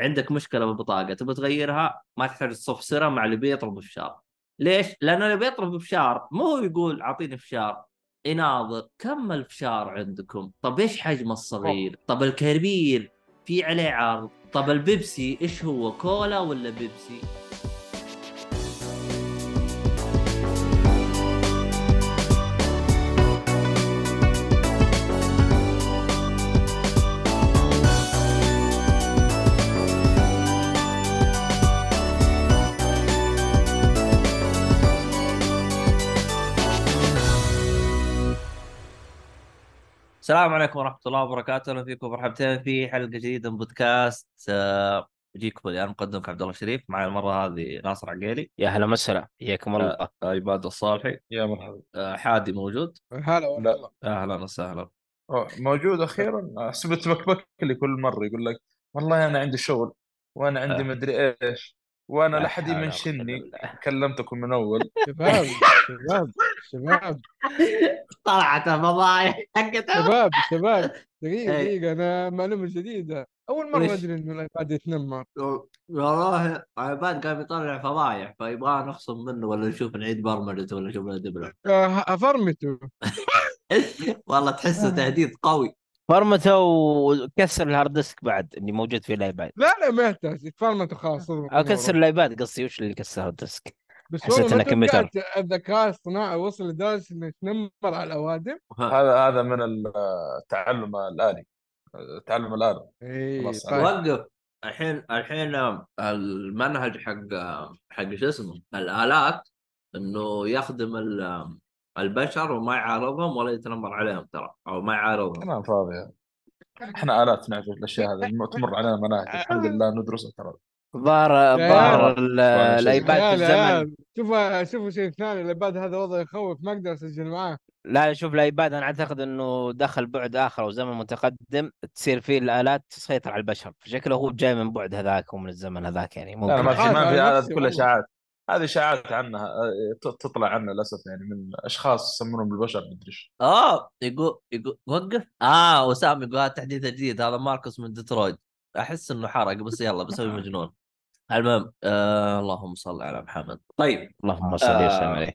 عندك مشكلة بالبطاقه تبغى تغيرها ما تحتاج تصفسرها مع اللي بيطلب فشار ليش؟ لأن اللي بيطلب فشار مو هو يقول أعطيني فشار يناظر كم الفشار عندكم؟ طب إيش حجمه الصغير؟ طب الكبير في عليه عرض طب البيبسي إيش هو كولا ولا بيبسي؟ السلام عليكم ورحمة الله وبركاته، أهلا فيكم مرحبتين في حلقة جديدة من بودكاست آه، يجيكم أنا مقدمك عبد الله الشريف، معي المرة هذه ناصر عقيلي، يا هلا وسهلا حياكم الله. آه، عباد الصالحي، يا مرحبا. آه، حادي موجود، هلا والله. أهلا وسهلا، موجود أخيرا؟ حسبت بكبك لي كل مرة يقول لك والله أنا عندي شغل وأنا عندي آه. مدري إيش. وأنا لا حد يمنشني. كلمتكم من أول. شباب شباب شباب. طلعت الفضايح حقتها. شباب شباب. دقيقة إيه. دقيقة أنا معلومة جديدة. أول مرة وش؟ أدري إنه ال iPad يتنمر والله عباد قام يطلع فضايح فيبغى نخصم منه ولا نشوف نعيد برمجته ولا نشوف له دبله آه، أفرمته. والله تحسه تهديد قوي. فرمته وكسر ال hard disk بعد اللي موجود في ال iPad. لا لا ما يحتاج. فرمته خلاص أو كسر ال iPad قصدي وش اللي كسر ال hard disk؟ بس حسيت والله ما إنه كمبيوتر. توقعت الذكاء الصناعي وصل لدرجة إنه يتنمر على الأوادم. هذا هذا من التعلم الآلي. التعلم الالي إي خلاص، طيب. وقف. الحين الحين المنهج حق حق شو اسمه؟ الآلات إنه يخدم ال- البشر وما يعارضهم ولا يتنمر عليهم ترى أو ما يعارضهم. كلام فاضي. إحنا آلات نعرف الأشياء هذه تمر علينا مناهج الحمد لله ندرسها ترى. ظهر ظهر الإيباد في الزمن. شوفوا شوفوا شيء ثاني الأيباد هذا وضع يخوف ما أقدر أسجل معاه. لا شوف الإيباد أنا أعتقد إنه دخل بعد آخر وزمن متقدم تصير فيه الآلات تسيطر على البشر فشكله هو جاي من بعد هذاك ومن الزمن هذاك يعني لا ممكن. ما في ما في هذا. اشاعات هذه إشاعات عنها آه، ت- تطلع عنها للأسف يعني من أشخاص يسمونهم بالبشر مدري إيش آه يقول يقول وقف؟ آه وسام يقول هذا تحديث جديد هذا ماركوس من ديترويت. أحس إنه حرق بس يلا بسوي مجنون. المهم آه اللهم صل على محمد. طيب. اللهم صل آه. وسلم عليه.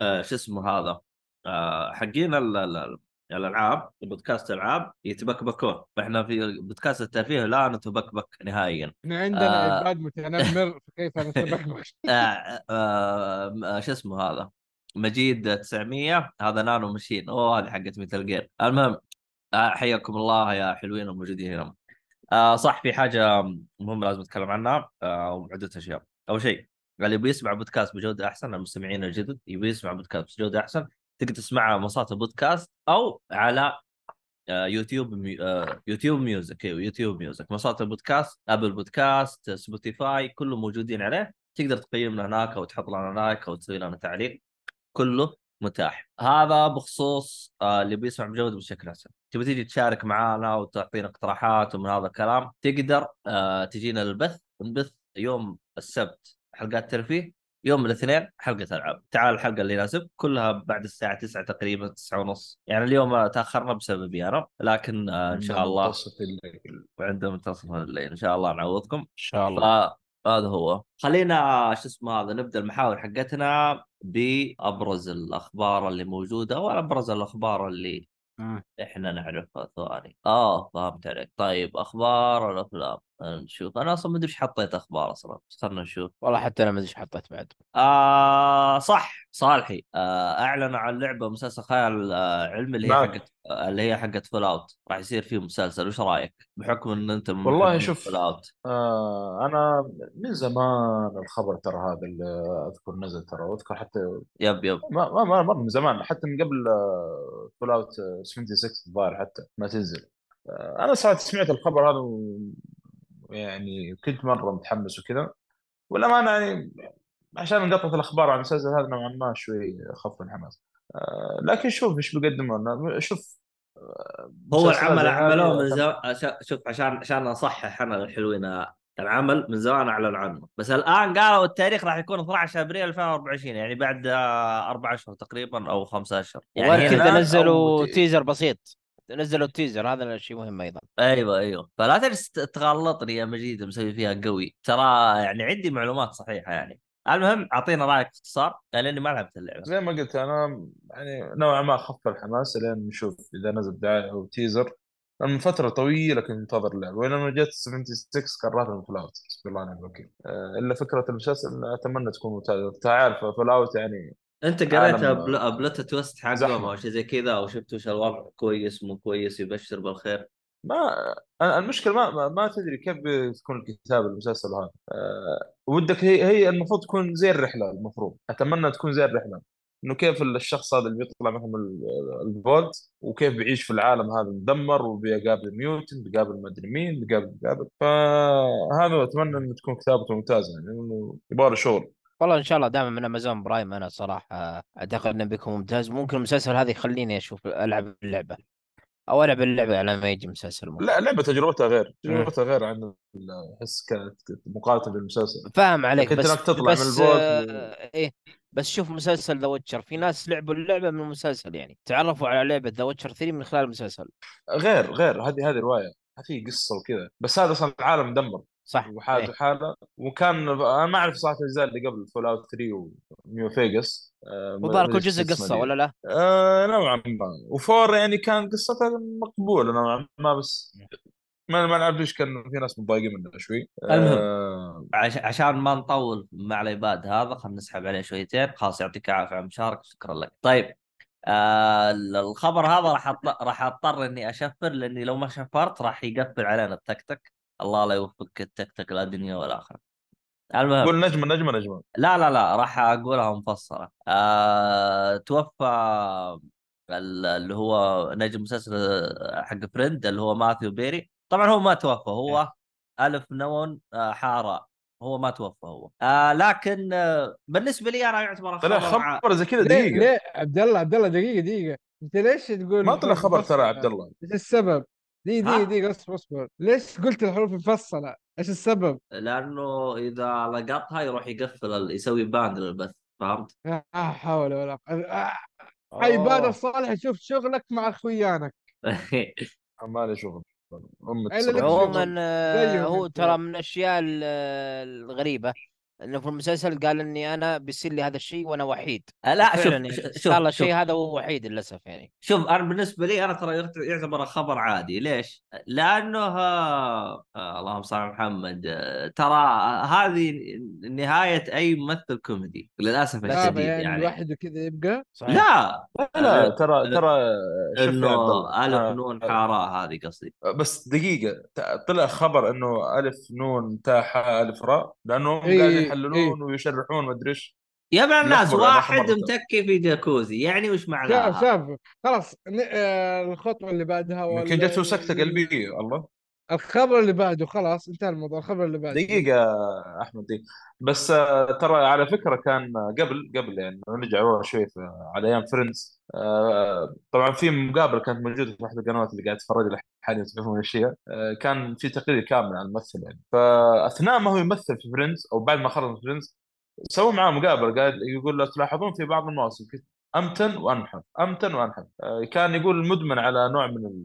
آه شو اسمه هذا؟ آه حقين ال- ال- ال- الألعاب بودكاست ألعاب يتبكبكون. إحنا في بودكاست الترفيه لا نتبكبك نهائيا. إحنا عندنا آه. أيباد متنمر فكيف نتبكبك. آه آه آه شو اسمه هذا؟ مجيد 900 هذا nano machine. أوه هذه حقت Metal Gear. المهم آه حياكم الله يا حلوين الموجودين هنا آه صح في حاجة مهمه لازم نتكلم عنها. آه وعدة أشياء. أول شيء اللي يبي يسمع بودكاست بجودة أحسن المستمعين الجدد يبي يسمع بودكاست بجودة أحسن تقدر تسمعها على منصات البودكاست أو على آه، YouTube Mu... آه، YouTube Music. أيوه YouTube Music. منصات البودكاست Apple Podcast Spotify كله موجودين عليه. تقدر تقيمنا هناك أو تحط لنا like أو تسوي لنا تعليق. كله متاح. هذا بخصوص آه، اللي بيسمع بجودة بشكل أحسن. تبي تيجي تشارك معنا وتعطينا اقتراحات ومن هذا الكلام تقدر تجينا البث نبث يوم السبت حلقات ترفيه. يوم الاثنين حلقة ألعاب. تعال الحلقة اللي يناسب كلها بعد الساعة 9 تقريبا 9 ونص. يعني اليوم آه، تأخرنا بسببي أنا لكن آه، إن شاء الله منتصف الليل. وعند منتصف الليل. إن شاء الله نعوضكم. إن شاء الله. فهذا هو. خلينا شو اسمه هذا نبدأ المحاور حقتنا بأبرز الأخبار اللي موجودة وأبرز الأخبار اللي مم. إحنا نعرفها ثواني آه فهمت عليك. طيب أخبار الأفلام. نشوف. أنا أصلا ما أدري إيش حطيت أخبار أصلا. خلنا نشوف. والله حتى أنا ما أدري إيش حطيت بعد. آه صح صالحي. آه أعلنوا عن لعبة مسلسل خيال آه علمي اللي هي. حقت آه اللي هي حقت Fallout راح يصير فيه مسلسل. وش رأيك؟ بحكم إن أنت والله شوف. Fallout آه أنا من زمان الخبر ترى هذا اللي أذكر نزل ترى وأذكر حتى yep yep. ما ما ما مر من زمان حتى من قبل Fallout 76 الظاهر حتى ما تنزل. آه، أنا صراحة سمعت الخبر هذا يعني كنت مرة متحمس وكذا. والأمانة يعني عشان نقطة الأخبار عن المسلسل هذا نوعا ما شوي خف الحماس. آه، لكن شوف إيش بيقدموا لنا شوف آه، هو العمل عملوه من زمان شوف عشان عشان أصحح أنا الحلوين العمل من زمان اعلن عنه. بس الآن قالوا التاريخ راح يكون 12 أبريل 2024 يعني بعد آه، أربع أشهر تقريبا أو خمسة أشهر. يعني كذا نزلوا تيزر بسيط. نزلوا التيزر هذا الشيء مهم أيضا. أيوه أيوه. فلا تجلس تغلطني يا مجيد مسوي فيها قوي. ترى يعني عندي معلومات صحيحة يعني. المهم أعطينا رأيك باختصار لاني ما لعبت اللعبة. زي ما قلت أنا يعني نوعا ما خف الحماس لين نشوف إذا نزل دعايه أو teaser. من فترة طويلة كنت منتظر اللعبة ولما جت 76 قررت من Fallout بسم الله آه، إلا فكرة المسلسل أتمنى تكون ممتازه انت عارف Fallout يعني انت قريتها. plot twist حقهم. أو شيء زي كذا أو شفت وش الوضع كويس مو كويس يبشر بالخير؟ ما المشكلة ما ما, تدري كيف بتكون الكتابة المسلسل هذا. أه ودك هي هي المفروض تكون زي الرحلة المفروض. أتمنى تكون زي الرحلة. إنه كيف الشخص هذا اللي بيطلع معهم ال- ال vault وكيف بيعيش في العالم هذا المدمر وبيقابل mutant بيقابل ما أدري مين بيقابل بيقابل. فهذا أتمنى إنه تكون كتابته ممتازة يعني إنه يبغى له شغل. والله إن شاء الله دائما من Amazon Prime أنا صراحة اعتقد إنه بيكون ممتاز. ممكن المسلسل هذا يخليني أشوف ألعب اللعبة أو ألعب اللعبة على ما يجي مسلسل ممكن. لا لعبة تجربتها غير تجربتها غير عن احس كانت مقارنة بالمسلسل. فاهم عليك بس تطلع بس من البوت آه إيه بس شوف مسلسل The Witcher في ناس لعبوا اللعبة من المسلسل يعني. تعرفوا على لعبة The Witcher 3 من خلال المسلسل. غير غير هذه هذه رواية في قصة وكذا. بس هذا أصلا العالم مدمر. صح وحالته إيه. حاله وكان أنا ما أعرف صراحة الاجزاء اللي قبل Fallout 3 و New Vegas وظهر كل جزء قصة. ولا لا؟ آه نوعا ما و four يعني كان قصتها مقبولة نوعا ما بس ما ما نعرف كان في ناس متضايقين منها شوي المهم. آه عش... عشان ما نطول مع ال iPad هذا خلينا نسحب عليه شويتين خلاص يعطيك العافية على المشاركه شكرا لك طيب آه الخبر هذا راح. راح أضطر إني أشفر لأني لو ما شفرت راح يقفل علينا التكتك الله لا يوفقك التكتك لا دنيا ولا آخرة. المهم قول نجمة نجمة نجمة. لا لا لا راح أقولها مفصلة. آه توفى ال- اللي هو نجم مسلسل حق Friends اللي هو ماثيو بيري. طبعا هو ما توفى هو ألف نون آه حارة. هو ما توفى هو. آه لكن آه بالنسبة لي أنا يعتبر طلع خبر ع- خبر زي كذا دقيقة. ليه؟ عبد الله عبد الله دقيقة دقيقة. أنت ليش تقول ما طلع خبر ترى؟ عبد الله. إيش السبب؟ ها؟ دقيقه دقيقه اصبر اصبر ليش قلت الحروف مفصلة؟ إيش السبب؟ لأنه إذا لقطها يروح يقفل يسوي باند للبث فهمت؟ لا حول ولا قوة عباد آه، الصالح شوف شغلك مع أخويانك ما لي شغل. عموما آه، هو. ترى من الأشياء ال- الغريبة إنه في المسلسل قال إني أنا بيصير لي هذا الشيء وأنا وحيد. لا شوف فعلا يعني شوف صار له شوف. شيء هذا هو وحيد للأسف يعني. شوف أنا بالنسبة لي أنا ترى يعت- يعتبر خبر عادي. ليش؟ لأنه آه، آه، اللهم صل على محمد آه، ترى هذه نهاية أي ممثل كوميدي للأسف لا الشديد يعني يعني. لوحده كذا يبقى. صحيح. لا لا ترى ترى إنه الله ألف آه، نون حاراء هذه قصدي. بس دقيقة ت- طلع خبر إنه ألف نون حاء ألف راء لأنه هم إيه، إيه. يحللون ويشرحون ما ادري إيش يا ابن الناس واحد. متكي في جاكوزي يعني وش معناها؟ شاف خلاص آه، الخطوة اللي بعدها يمكن ولا جته سكتة قلبية الله الخبر اللي بعده خلاص انتهى الموضوع الخبر اللي بعده. دقيقة أحمد دقيقة. بس آه، ترى على فكرة كان قبل قبل يعني نرجع ورا شوي على أيام Friends طبعا في مقابلة كانت موجودة في أحد القنوات اللي قاعد اتفرج لها حاليا تعرفون الأشياء. آه، كان في تقرير كامل عن الممثل يعني. فأثناء ما هو يمثل في Friends أو بعد ما خلص Friends سووا معاه مقابلة قال يقول لو تلاحظون في بعض المواسم أمتن وانحف أمتن وانحف آه، كان يقول مدمن على نوع من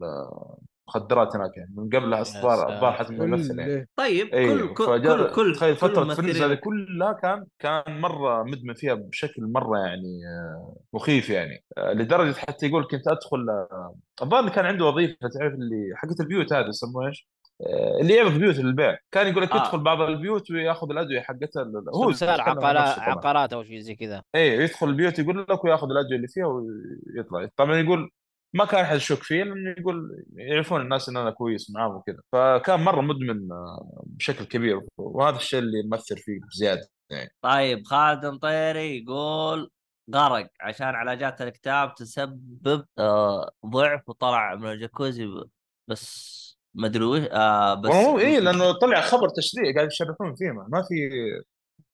المخدرات هناك يعني من قبلها ساتر. الظاهر حتى ما يمثل يعني طيب اي كل كل فجاء كل كل فترة الممثلين هذه كلها كان كان مرة مدمن فيها بشكل مرة يعني آه، مخيف يعني آه، لدرجة حتى يقول كنت أدخل آه، الظاهر كان عنده وظيفة تعرف اللي حقت البيوت هذه يسموها إيش؟ اللي يعرف بيوت للبيع كان يقول لك آه. يدخل بعض البيوت وياخذ الأدوية حقتها هو عقارات. عقارات أو شيء زي كذا إيه يدخل البيوت يقول لك وياخذ الأدوية اللي فيها ويطلع طبعا يقول ما كان أحد يشك فيه لأنه يقول يعرفون الناس إن أنا كويس معاهم وكذا. فكان مرة مدمن آه، بشكل كبير وهذا الشيء اللي يمثل فيه بزيادة يعني. طيب خالد مطيري يقول غرق عشان علاجات الكتاب تسبب آه ضعف وطلع من الجاكوزي بس ما أدري وش آه بس والله إيه لأنه طلع خبر تشريع قاعد يشرحون فيه ما, ما في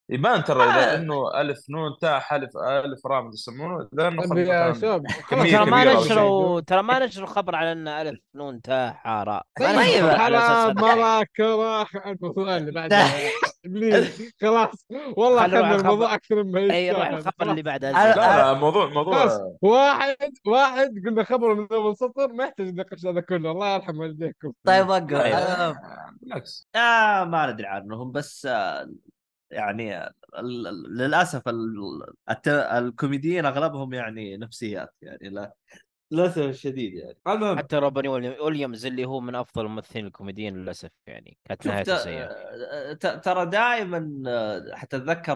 يبان ترى اذا آه. انه ألف نون تاء حلف ألف مدري يسمونه لأنه طيب يا شباب ترى ما نشروا ترى ما نشروا خبر على إن ألف نون تاء حاء طيب حرام. مرة كراهة الموضوع اللي بعده بليز خلاص والله على الموضوع. أكثر مما أي روح. الخبر اللي بعده. لا لا موضوع موضوع واحد واحد قلنا خبر من أول سطر ما يحتاج نقاش هذا كله الله يرحم والديكم طيب وقف. آه، بالعكس آه ما ندري عنهم بس آه يعني للأسف الت- الكوميديين أغلبهم يعني نفسيات يعني لا للأسف الشديد يعني. المهم حتى روبن ويليام- ويليامز اللي هو من أفضل الممثلين الكوميديين للأسف يعني كانت نهايته سيئة. ترى دائما حتى أتذكر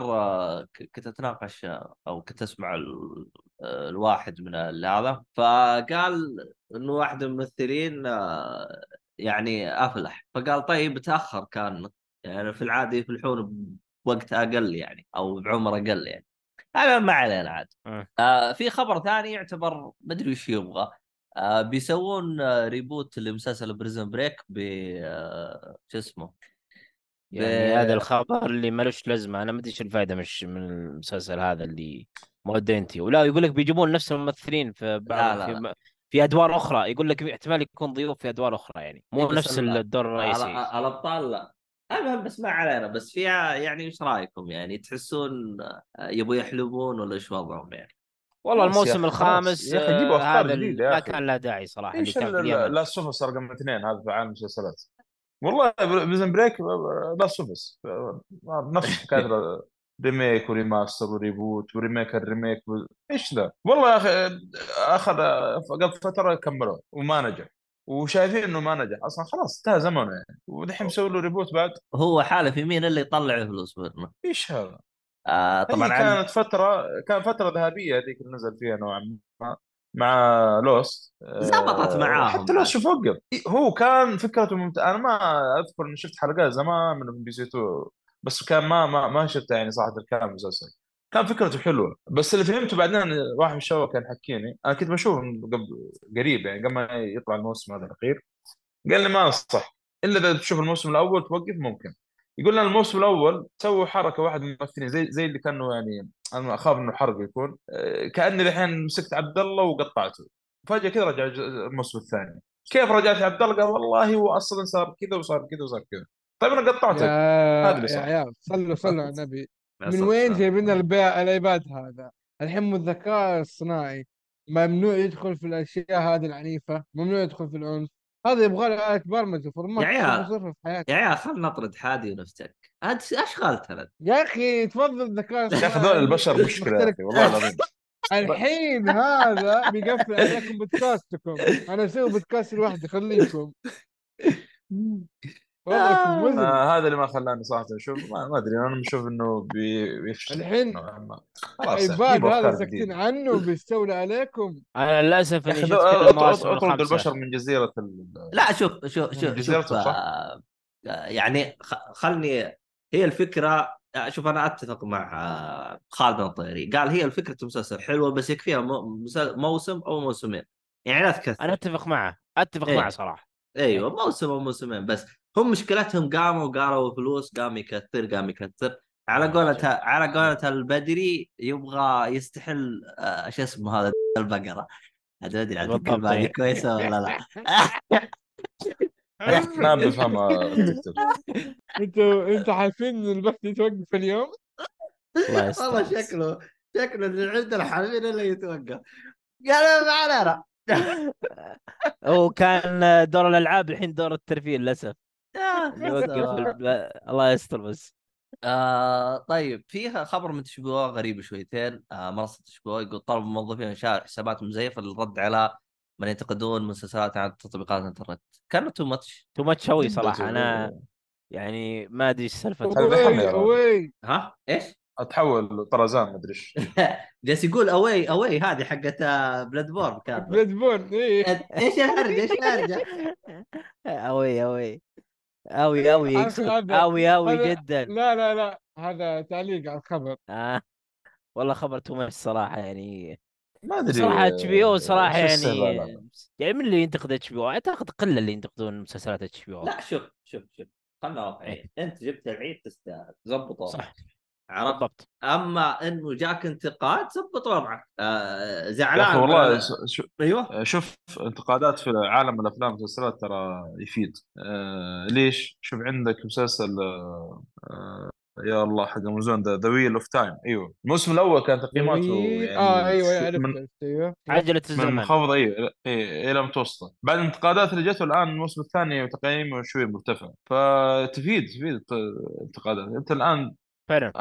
كنت أتناقش أو كنت أسمع ال- الواحد من هذا فقال إنه واحد من الممثلين يعني أفلح فقال طيب تأخر كان يعني في العاده يفلحون بوقت أقل يعني أو بعمر أقل يعني. هذا ما علينا عاد. مم. آه في خبر ثاني يعتبر مدري وش يبغى. آه بيسوون آه reboot لمسلسل Prison Break ب آه شو اسمه؟ يعني هذا الخبر اللي ملوش لازمة. أنا ما أدري إيش الفائده مش من المسلسل هذا اللي مودينتي ولا يقول لك بيجيبون نفس الممثلين في بعض لا، في, لا. م- في أدوار أخرى. يقول لك احتمال يكون ضيوف في أدوار أخرى يعني. مو نفس ال- الدور الرئيسي. على- الأبطال لا. المهم بس ما علينا بس فيها يعني إيش رأيكم يعني تحسون يبغوا يحلبون ولا إيش وضعهم يعني؟ والله الموسم. الخامس يا أخي جيبوا هذا جديدة يا ما. كان له داعي صراحة إيش لا سوفس رقم اثنين هذا في عالم المسلسلات والله بريزن بريك لا سوفس نفس حكايه ريميك وريماستر وريبوت وريميك الريميك و... إيش ذا؟ والله يا أخي أخذ قبل فترة كملوه وما نجح وشايفين إنه ما نجح. أصلا خلاص انتهى زمنه يعني. ودحين مسوي له ريبوت بعد. هو حاله في مين اللي يطلع فلوس منه؟ إيش هذا؟ آه طبعا طبعا عن... كانت فترة كان فترة ذهبية هذيك اللي نزل فيها نوعا ما مع Lost زبطت معاهم حتى Lost شوف وقف. هو كان فكرته ممتازه أنا ما أذكر إني شفت حلقات زمان من بي سي 2 بس كان ما ما ما شفت يعني صراحة الكلام المسلسل كان فكرته حلوة. بس اللي فهمته بعدين واحد من الشباب كان حكيني أنا كنت بشوف قبل قريب يعني قبل ما يطلع الموسم هذا الأخير قال لي ما أنصح. إلا إذا تشوف الموسم الأول توقف ممكن. يقول لنا الموسم الأول سووا حركة واحد من الممثلين زي زي اللي كانوا يعني أنا أخاف إنه حرق يكون آه، كأني الحين مسكت عبد الله وقطعته. فجأة كذا رجع الموسم الثاني. كيف رجعت عبد الله؟ قال والله هو أصلا صار كذا وصار كذا وصار كذا. طيب أنا قطعته يا هذا اللي يا صار. عيال صلوا صلوا على النبي. من وين. جايبين البيع العباد هذا؟ الحين من الذكاء الصناعي. ممنوع يدخل في الأشياء هذه العنيفة، ممنوع يدخل في العنف، هذا يبغى له آلة برمجة فورمات يا عيال. يا عيال خلنا نطرد حادي ونفتك. هذا اشغال يا أخي تفضل الذكاء يا أخي البشر مشكله والله العظيم. الحين هذا بيقفل عليكم بودكاستكم. أنا أسوي بودكاست لوحدي خليكم. آه. هذا اللي ما خلاني صراحة أشوف. ما, ما أدري أنا بشوف إنه بي- بيفشل. الحين عباد جيبوا هذا ساكتين. عنه بيستولى عليكم. أنا للأسف إني شفت كل المواسم اطرد البشر من جزيرة ال... لا شوف شوف شوف, جزيرة شوف صح؟ آه آه، يعني خ- خلني هي الفكرة آه، شوف أنا أتفق مع آه، خالد الطيري. قال هي الفكرة المسلسل حلوة بس يكفيها موسم أو موسمين. يعني لا تكثر. أنا أتفق معه أتفق إيه. معه صراحة. أيوه موسم أو موسمين بس. هم مشكلتهم قاموا قالوا فلوس قام يكثر قام يكثر على آه، قولة على قولة البدري يبغى يستحل آه، شو اسمه هذا البقرة هذا ما أدري عاد بالضبط، الكلمة هذه. كويسة ولا لا ما بفهمها. أنتوا أنتوا عارفين إن البث يتوقف اليوم؟ الله يستر والله شكله شكله اللي عند الحلبين اللي يتوقف قال ما علينا هو كان دور الألعاب الحين دور الترفيه للأسف. الله يستر بس. آه طيب فيها خبر من تشبوه غريب شويتين. آه منصة تشبوه يقول طلب الموظفين انشاء حسابات مزيفة للرد على من ينتقدون مسلسلات عن تطبيقات الإنترنت. كان تو ماتش تو ماتش شوي جداً صراحة. أنا يعني ما أدري إيش سالفة. اوي ها؟ إيش؟ أتحول طرزان مدري إيش. جالس يقول اوي اوي هذه حقت بلاد بورن كان بلاد بون إيه. إيش الهرجه إيش الهرجه؟ اوي اوي هذا- أوي أوي هذا- جدا. لا لا لا هذا تعليق على الخبر. آه. والله خبر too much صراحة يعني ما أدري. صراحة HBO صراحة شو يعني؟ يعني من اللي ينتقد HBO؟ أعتقد قلة اللي ينتقدون مسلسلات HBO. لا شوف شوف شوف. خلنا واقعيين. أنت جبت العيد تستاهل زبط صح. عرفت؟ بالضبط. أما إنه جاك انتقاد ثبت وضعك. آه زعلان والله من- ش- ش- أيوه. شوف انتقادات في عالم الأفلام والمسلسلات ترى يفيد. آه ليش؟ شوف عندك مسلسل آه آه يا الله حق أمازون The Wheel of Time أيوه. الموسم الأول كان تقييماته. يعني آه أيوه شو- عرفت من أيوه. عجلة من الزمن. منخفضه أيوه اي إلى متوسطه بعد الانتقادات اللي جته الآن الموسم الثاني تقييمه شوي مرتفع. فتفيد تفيد الانتقادات أنت الآن فعلا.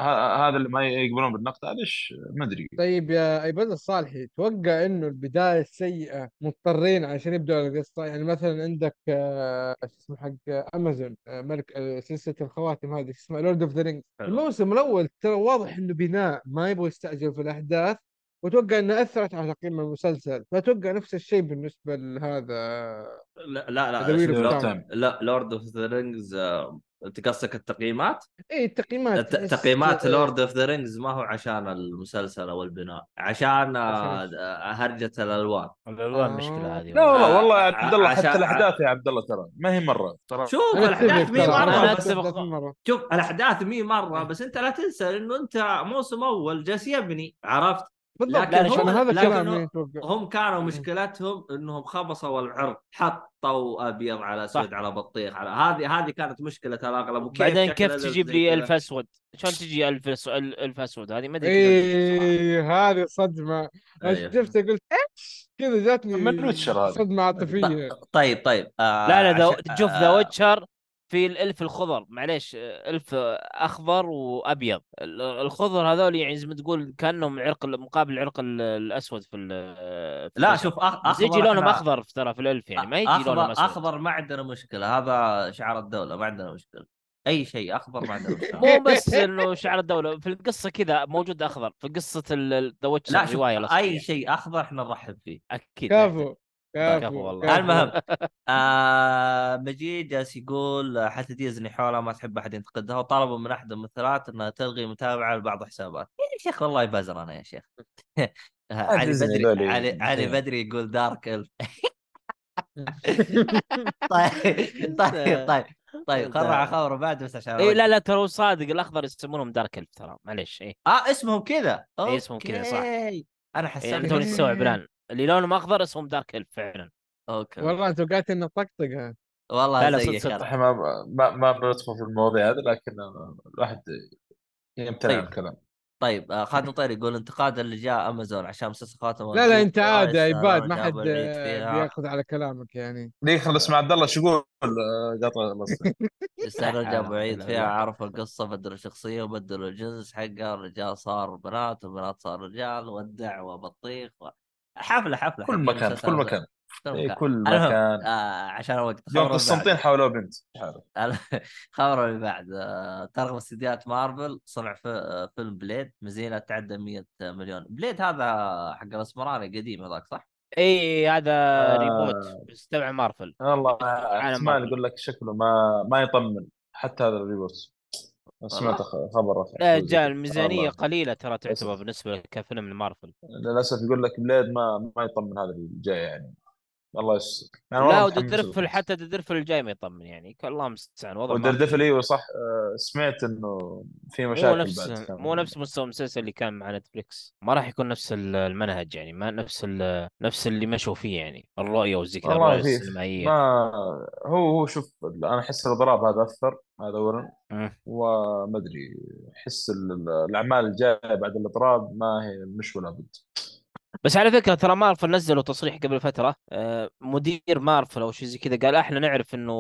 هذا اللي ما يقبلون بالنقد ليش ما أدري. طيب يا ايباد الصالحي توقع إنه البداية السيئه مضطرين عشان يبدأوا القصة؟ يعني مثلا عندك آه، شو اسمه حق امازون آه، ملك آه، سلسلة الخواتم هذه شو اسمها Lord of the Rings. الموسم الأول ترى واضح إنه بناء ما يبغوا يستعجلوا في الأحداث واتوقع انها أثرت على تقييم المسلسل. فاتوقع نفس الشيء بالنسبة لهذا لا لا. لا Lord of the Rings انت قصدك التقييمات؟ اي التقييمات الت- تحس- تقييمات آه، لورد of the Rings ما هو عشان المسلسل أو البناء عشان آه، آه، هرجة الألوان الألوان آه. مشكله هذه لا والله والله يا ع- عبد الله حتى الأحداث يا عبد الله ترى ما هي مرة ترى شوف الأحداث مي مرة شوف الأحداث مي مرة بس أنت لا تنسى إنه أنت موسم أول جالس يبني عرفت؟ بالضبط لكن عشان هم- هذا لكن كلامي هم- كانوا. مشكلتهم إنهم خبصوا العرض حطوا أبيض على أسود. على بطيخ على هذه هذه كانت مشكلة الأغلب وكيف بعدين كيف تجيب لي؟ ألف أسود؟ شلون تجي ألف أس- ألف أسود هذه ما أدري. إيه هذه صدمة أنا أيوه. شفت قلت إيش كذا جاتني من ويتشر هذا. صدمة عاطفية طيب طيب آه لا لا ذا عشان- شوف ذا آه، ويتشر في الألف الخضر معليش ألف أخضر وأبيض ال- الخضر هذول يعني زي ما تقول كأنهم عرق مقابل العرق ال- الأسود في ال- في لا. شوف. بس يجي أخضر لونهم أخضر في ترى في الألف يعني ما يجي اخضر لونهم أسود أخضر ما عندنا مشكلة هذا شعار الدولة ما عندنا مشكلة أي شيء أخضر ما عندنا مشكلة مو بس إنه شعار الدولة في القصة كذا موجود أخضر في قصة The Witcher لا شوف الروايه. أي شيء أخضر إحنا نرحب فيه أكيد كفو كفو والله. المهم آه مجيد جالس يقول حتى ديزني حولها ما تحب أحد ينتقدها. وطلبوا من أحد الممثلات انها تلغي متابعة لبعض الحسابات يا شيخ والله بزر أنا يا شيخ. علي بدري علي, علي مسيح. بدري يقول dark elf طيب طيب طيب طيب خرع خبر بعد بس عشان اي لا لا ترى هو صادق. الأخضر يسمونهم dark elf ترى. معليش اي آه اسمهم كذا. إيه، اسمهم كذا، صح. أنا إيه حسيت توني استوعب الان اللي لونهم أخضر اسمهم dark elf فعلا. okay والله توقعت إنه طقطقها والله لا، صدق،. صدق. ما ما ما بدخل في المواضيع هذه لكن الواحد يمتنع طيب. الكلام. طيب آه، خالد مطير يقول انتقاد اللي جاء أمازون عشان مسلسل خاتم لا لا أنت عادي يا يستاهلون عباد ما حد آه، بيأخذ على كلامك يعني. دقيقة خلص مع عبد الله شو يقول؟ آه، قاطع خلص يستاهلون لا جابوا ولا فيها. عرفوا القصة بدلوا الشخصية وبدلوا الجنس حقها الرجال صار بنات والبنات صار رجال والدعوه بطيخ و... حفلة حفلة كل مكان في كل. مكان كل إيه، مكان كل المهم، مكان آه عشان الوقت يوم قسطنطين. حاولوا بنت خبر اللي بعد آه، ترغب استديوهات مارفل صنع فيلم بليد مزينة تعدى 100 مليون بليد هذا حق الأسمراني قديم هذاك صح؟ إي هذا آه. ريموت بس تبع مارفل والله مارفل. يقول لك شكله ما ما يطمن حتى هذا الريبوت سمعت خ- خبر لا. جاء الميزانية. قليلة ترى تعتبر. بالنسبة كفيلم المارفل للأسف يقول لك Blade ما ما يطمن هذا اللي جاي يعني الله يستر. يعني لا و Daredevil. حتى Daredevil الجاي ما يطمن يعني. الله المستعان وضع و Daredevil أيوه صح. آه، سمعت إنه في مو مشاكل نفس بعد كان. مو نفس مستوى المسلسل اللي كان مع نتفليكس. ما راح يكون نفس ال- المنهج يعني ما نفس ال- نفس اللي مشوا فيه يعني. الرؤية والزي كذا الرؤية السينمائية. ما هو هو شوف أنا أحس الاضراب هذا اثر هذا اولا. وما أدري أحس ال- الأعمال الجاية بعد الاضراب ما هي مش ولا بد. بس على فكرة ترى مارفل نزلوا تصريح قبل فترة آه، مدير مارفل أو شيء زي كذا قال إحنا نعرف إنه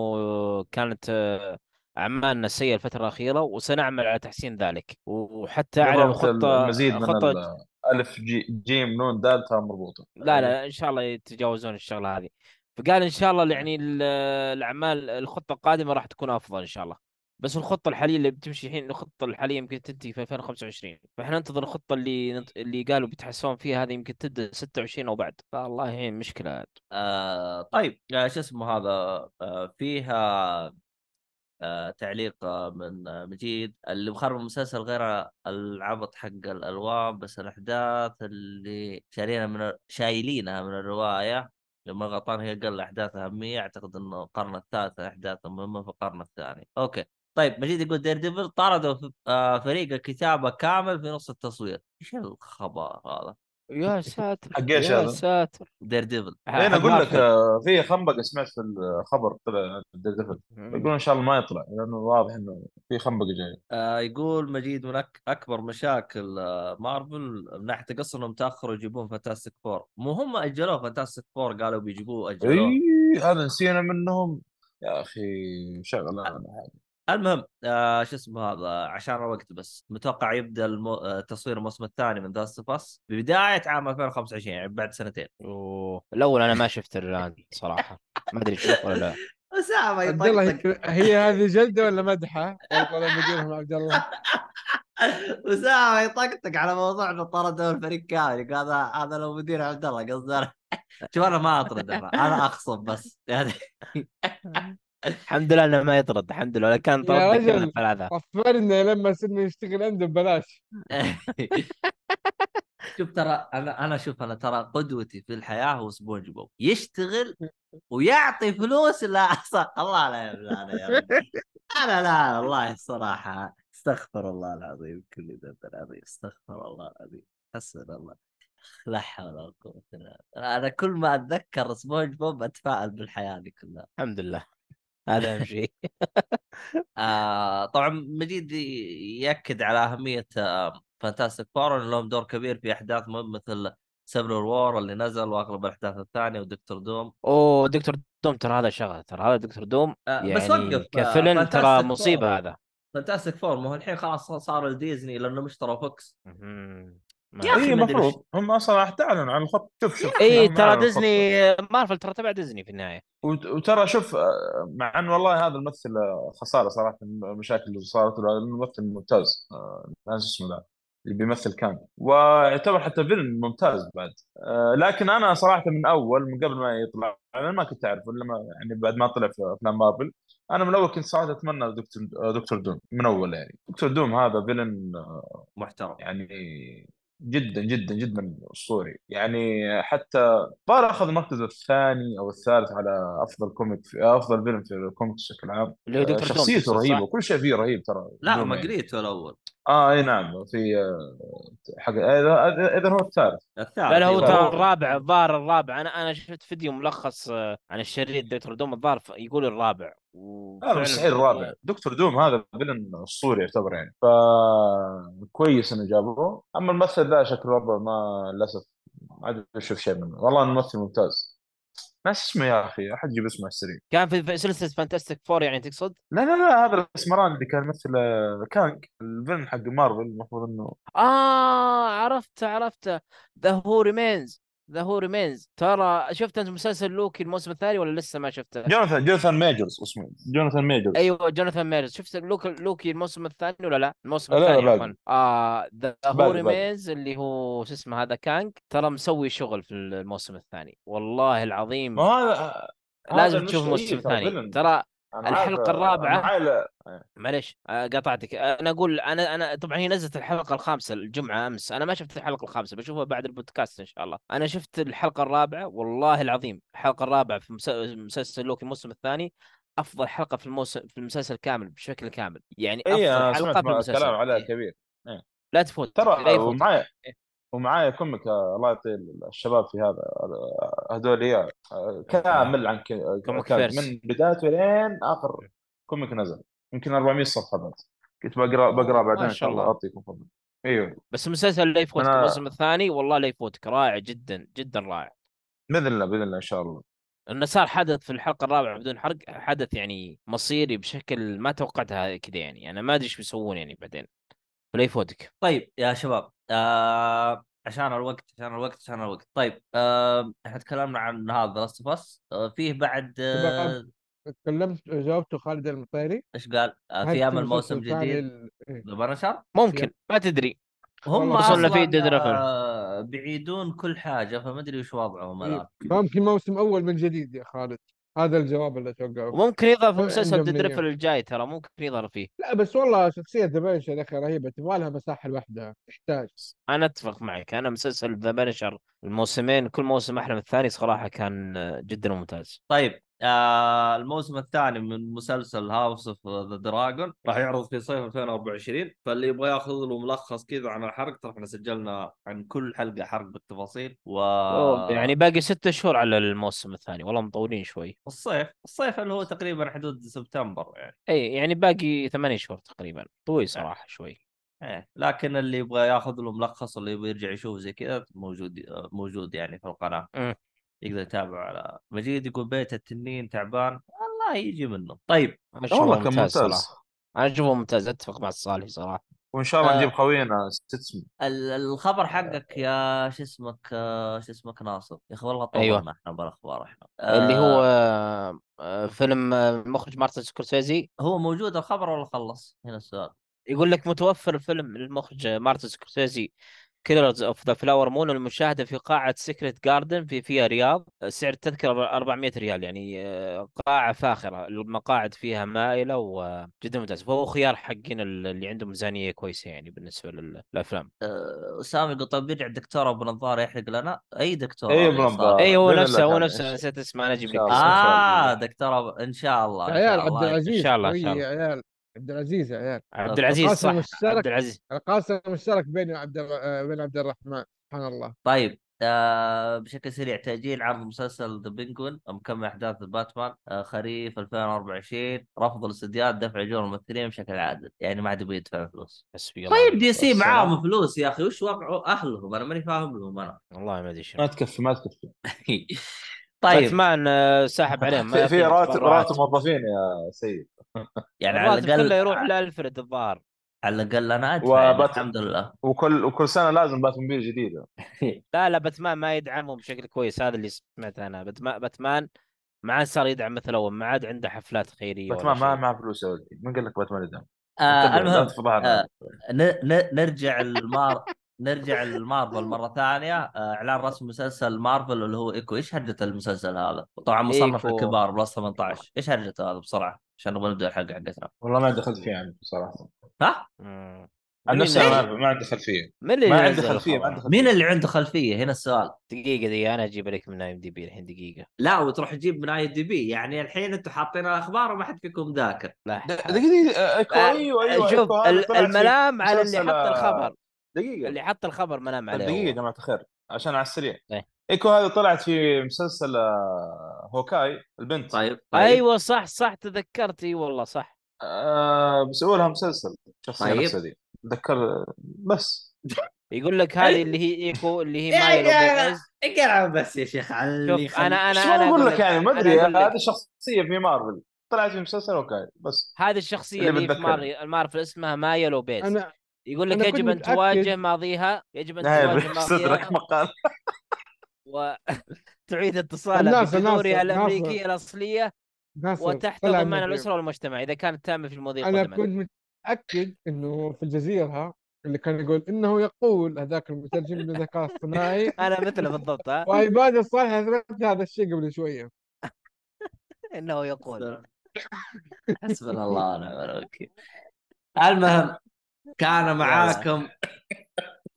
كانت آه، أعمالنا سيئة الفترة الأخيرة وسنعمل على تحسين ذلك. وحتى بالضبط خطة المزيد من خطة ال- ألف جي جيم نون دال ترى مربوطة. لا لا إن شاء الله يتجاوزون الشغلة هذه. فقال إن شاء الله يعني ال- الأعمال الخطة القادمة راح تكون أفضل إن شاء الله. بس الخطة الحالية اللي بتمشي الحين الخطة الحالية يمكن تنتهي في 2025 فإحنا ننتظر الخطة اللي ننت... اللي قالوا بيتحسون فيها هذه يمكن تبدأ 26 أو بعد. فالله يعين مشكله آه طيب آه شو اسمه هذا؟ آه فيها آه تعليق آه من آه مجيد. اللي مخرب المسلسل غير العبط حق الألوان بس الأحداث اللي شارينها من شايلينها من الرواية. لما غلطان هي قل احداث اهميه أعتقد إنه القرن الثالث احداث مهمة في القرن الثاني. أوكي. طيب مجيد يقول Daredevil طردوا ف- آه، فريق الكتابه كامل في نص التصوير. إيش الخبر هذا؟ يا ساتر يا هذا؟ ساتر. Dare devil لين حق أقول لك. آه، في خنبقه سمعت في الخبر طلع Devil مم. يقولون إن شاء الله ما يطلع لأنه واضح إنه في خنبقة جاية. آه يقول مجيد من أك... أكبر مشاكل آه مارفل من ناحية القصة انهم تأخروا يجيبون Fantastic Four مو هم أجلوه Fantastic Four قالوا بيجيبوه أجلوه. إي هذا نسينا منهم. يا أخي شغله المهم آه شو اسمه هذا عشان الوقت بس. متوقع يبدأ المو... آه تصوير الموسم الثاني من The Last ببداية عام 2025 يعني بعد سنتين. أوه. الأول أنا ما شفت الان صراحة. ما أدري شوف ولا لا. أسامة عبد الله يطقطق هي هذه جلدة ولا مدحة؟ والله مديرهم عبد الله. أسامة يطقطق على موضوع إنه طردوا الفريق كامل. هذا هذا لو مدير عبد الله قصدي أنا. شوف أنا ما أطرد أنا أنا أخصم بس. يعني. الحمد لله إنه ما يطرد الحمد لله. لو كان طرد كان رجل. ثلاثة وفرنا لما صرنا نشتغل عنده ببلاش. شوف ترى أنا أنا شوف أنا ترى قدوتي في الحياة هو سبونج بوب. يشتغل ويعطي فلوس لا الله لا لا لا يا رجل. أنا لا والله الصراحه استغفر الله العظيم كل ذنب العظيم. استغفر الله العظيم. حسبنا الله. لا حول ولا قوة إلا بالله. أنا كل ما أتذكر سبونج بوب أتفائل بالحياة دي كلها. الحمد لله. هذا أهم شيء. آه طبعا مجيد يأكد على أهمية آه Fantastic Four ان لهم دور كبير في أحداث مثل Civil War اللي نزل وأغلب الأحداث الثانية ودكتور Doom. أوه دكتور Doom ترى هذا شغلة ترى هذا دكتور Doom آه يعني بس وقف آه، كفيلم ترى. مصيبة هذا. Fantastic Four ما هو الحين خلاص صار الديزني لأنه مشتروا فوكس يا أدري. المفروض هم أصلا راح تعلنوا عن الخط. شوف شوف اي هم ترى ديزني مارفل ترى تبع ديزني في النهاية. وت- وترى شوف آه، مع إن والله هذا الممثل آه، خسارة صراحة من المشاكل اللي صارت له لأنه ممثل ممتاز. آه، ناس اسمه ذا اللي بيمثل كان. ويعتبر حتى فيلم ممتاز بعد. آه، لكن أنا صراحة من أول من قبل ما يطلع أنا ما كنت اعرف إلا ما يعني بعد ما طلع في أفلام مارفل. أنا من اول كنت صراحة أتمنى دكتور آه، دكتور Doom من أول يعني. دكتور Doom هذا villain آه، محترم. يعني جدا جدا جدا أسطوري يعني حتى صار أخذ المركز الثاني أو الثالث على أفضل comic في أفضل فيلم في ال comic بشكل عام اللي هو دكتور Doom شخصيته رهيبة؟ وكل شيء فيه رهيب ترى لا ما. قريته الأول آه إي نعم في آه، حق إذا إذا هو الثالث. الثالث لا لا هو. ترى الرابع الظاهر الرابع. أنا أنا شفت فيديو ملخص آه، عن الشرير دكتور Doom. الظاهر يقول الرابع. هذا وفعلا مستحيل الرابع. دكتور Doom هذا villain أسطوري يعتبر يعني. ف كويس إنه جابوه. أما الممثل ذا شكله ربع ما للأسف ما عاد أشوف شيء منه. والله الممثل ممتاز. ناس اسمه يا أخي أحد يجيب اسمه السريع. كان في سلسلة Fantastic Four يعني تقصد؟ لا لا لا هذا الاسمراني اللي كان يمثل آه، Kang الفيلم حق مارفل المفروض إنه آه عرفت عرفت He Who Remains He Who Remains ترى شفت انت مسلسل لوكي الموسم الثاني ولا لسه ما شفته؟ جوناثان جوناثان ميجرز اسمه جوناثان ميجرز أيوه جوناثان ميرز شفت لوكي لوكي الموسم الثاني ولا لا؟ الموسم لا، لا، الثاني باقي. عفوا آه He Who. Remains اللي هو شو اسمه هذا Kang ترى مسوي شغل في الموسم الثاني والله العظيم ما هذا لازم تشوف. الموسم الثاني. ترى معاي لا- معليش آه، قطعتك آه، أنا أقول أنا أنا طبعا هي نزلت الحلقة الخامسة الجمعة أمس. أنا ما شفت الحلقة الخامسة بشوفها بعد البودكاست إن شاء الله. أنا شفت الحلقة الرابعة والله العظيم. الحلقة الرابعة في مس- مسلسل لوكي الموسم الثاني أفضل حلقة في الموسم في المسلسل كامل بشكل كامل. يعني أفضل اي أنا حلقة في المسلسل. كلام إيه. كبير. لا تفوت. ترى يفوت. ومعايا comic الله يعطي الشباب في هذا هذول كامل عن ك- comic. من بدايته لين آخر comic نزل. يمكن 400 صفحة بس. كنت بقرأ بقرأ بعدين ان شاء الله. أعطيكم فضل. إيوه. بس المسلسل لا يفوتك أنا- الموسم الثاني والله لا يفوتك. رائع جدا جدا رائع. بإذن الله بإذن الله إن شاء الله. انه صار حدث في الحلقة الرابعة بدون حرق حدث يعني مصيري بشكل ما توقعتها كذا يعني. أنا ما أدري إيش بيسوون يعني بعدين. فلا يفوتك. طيب يا شباب. آه عشان الوقت عشان الوقت عشان الوقت طيب آه إحنا تكلمنا عن هذا Last of Us آه فيه بعد آه. تكلمت جاوبته خالد المطيري إيش قال؟ آه في أمل موسم جديد ال- إيه. ممكن ما تدري هم والله وصلنا فيه أصلا River. آه بعيدون كل حاجة فما أدري وش وضعهم. الآن فممكن موسم أول من جديد يا خالد هذا الجواب اللي اتوقعه وممكن يظهر في مسلسل Daredevil. الجاي ترى ممكن يظهر فيه. لا بس والله شخصية The Punisher يا أخي رهيبة تبغى لها مساحة لوحدها تحتاج. أنا أتفق معك أنا مسلسل The Punisher الموسمين كل موسم أحلى من الثاني صراحة كان جدا ممتاز. طيب آه الموسم الثاني من مسلسل House of the Dragon راح يعرض في صيف 2024 فاللي يبغى ياخذ له ملخص كذا عن الحرق ترى إحنا سجلنا عن كل حلقة حرق بالتفاصيل و أوه، يعني باقي ستة شهور على الموسم الثاني والله مطولين شوي. الصيف الصيف اللي هو تقريبا حدود سبتمبر يعني. إي يعني باقي ثمانية شهور تقريبا طويل صراحة شوي. إيه لكن اللي يبغى ياخذ له ملخص اللي يبغى يرجع يشوف زي كذا موجود موجود يعني في القناة. يقدر يتابع على مجيد يقول بيت التنين تعبان. والله يجي منه. طيب والله كان ممتاز ممتاز. صراحة. أنا أشوفه ممتاز. أتفق مع الصالحي صراحة. وإن شاء الله آه. نجيب خوينا الخبر حقك يا شو اسمك آه، شو اسمك ناصر؟ يا أخي والله طولنا أيوة. إحنا بالأخبار إحنا. اللي هو آه، آه، آه، فيلم آه، المخرج مارتن سكورسيزي. هو موجود الخبر ولا خلص؟ هنا السؤال. يقول لك متوفر الفيلم للمخرج مارتن سكورسيزي. Killers of the Flower Moon المشاهدة في قاعة Secret Garden في VIA رياض سعر التذكرة 400 ريال يعني آه، قاعة فاخرة المقاعد فيها مائلة وجدا ممتاز فهو خيار حقين اللي عندهم ميزانية كويسة يعني بالنسبة لل- للأفلام آه، سامي يقول طيب بيرجع الدكتور أبو نظارة يحرق لنا أي دكتور صار؟ نظارة. اي هو نفسه هو. نفسه نسيت اسمه أنا أجيب لك. آه دكتور. إن شاء الله إن عيال عبد العزيز إن شاء الله، شوي شاء الله. عبد العزيز يا عيال. عبد العزيز القاسم صح. المشترك. عبد العزيز. القاسم المشترك بيني وعبد بين عبد الرحمن. سبحان الله. طيب آه بشكل سريع تأجيل عرض مسلسل ذا بينجوين مكمل أحداث باتمان آه خريف 2024 رفض الاستديوهات دفع أجور الممثلين بشكل عادل. يعني ما عاد يبغى يدفع فلوس. طيب دي سي. معاهم فلوس يا أخي. وش وضع أهلهم. أنا ماني فاهم لهم أنا. والله ما أدري شنو. ما تكفي ما تكفي. طيب. باتمان ساحب عليهم في, في راتب. راتب موظفين يا سيد. يعني على الراتب كله يروح لألفريد الظاهر. على الأقل أنا أدفع يعني وبات- الحمد لله. وكل وكل سنة لازم باتموبيل جديده لا لا باتمان ما يدعمهم بشكل كويس. هذا اللي سمعته أنا. باتمان باتمان ما عاد صار يدعم مثل أول ما عاد عنده حفلات خيرية باتمان ما. معه فلوس يا ولدي. من قال لك باتمان يدعم؟ آه المهم. آه ن- ن- نرجع المار نرجع للمارفل مرة ثانية. آه، إعلان رسمي مسلسل مارفل اللي هو إيكو. إيش هرجة المسلسل هذا؟ طبعا مصنف إيكو. الكبار plus 18 إيش هرجته هذا بسرعة؟ عشان نبغى نبدأ الحلقة حقتنا. والله ما عندي خلفيه عنه بصراحة. ها؟ عن نفسي ما عندي خلفية. من اللي ما عندي خلفية ما؟ عندي خلفيه مين اللي عنده خلفية؟ هنا السؤال. دقيقة دقيقة أنا أجيب لك من IMDb الحين دقيقة. لا وتروح تجيب من IMDb يعني الحين أنتم حاطين الأخبار وما حد فيكم ذاكر. لا دقيقة دقيقة. أيوه أيوه شوف الملام على اللي حط آه، الخبر. دقيقة. اللي حط الخبر ملام عليه دقيقة يا. جماعة الخير عشان على السريع. إيه. إيكو هذه طلعت في مسلسل آه، Hawkeye البنت. طيب طيب. أيوه صح صح تذكرت. إي والله صح. آه بيسووا لها مسلسل شخصية طيب. نفسها دي. اتذكر بس. يقول لك هذه اللي هي إيكو اللي هي يا- مايلو يا- بيز اقرا بس يا شيخ اللي شوف أنا أنا شو أنا أقول لك يعني؟ ما أنا أدري. هذه شخصية في مارفل. طلعت في مسلسل هوكاي بس. هذه الشخصية اللي اللي, في بتذكرني. مار... المارفل اسمها مايا لوبيز أنا يقول لك يجب أن تواجه ماضيها يجب أن نايم تواجه صدرك ماضيها. مقال وتعيد اتصالها ناصر، الأمريكية. الأصلية معنا الموضوع. الأسرة والمجتمع إذا كانت تامة في المواضيع أنا كنت متأكد إنه في الجزيرة اللي كان يقول إنه يقول هذاك المترجم بالذكاء الاصطناعي أنا مثله بالضبط ها؟ وعباد الصالح اثبت هذا الشيء قبل شوية. إنه يقول. حسبنا الله ونعم الوكيل. المهم كان معاكم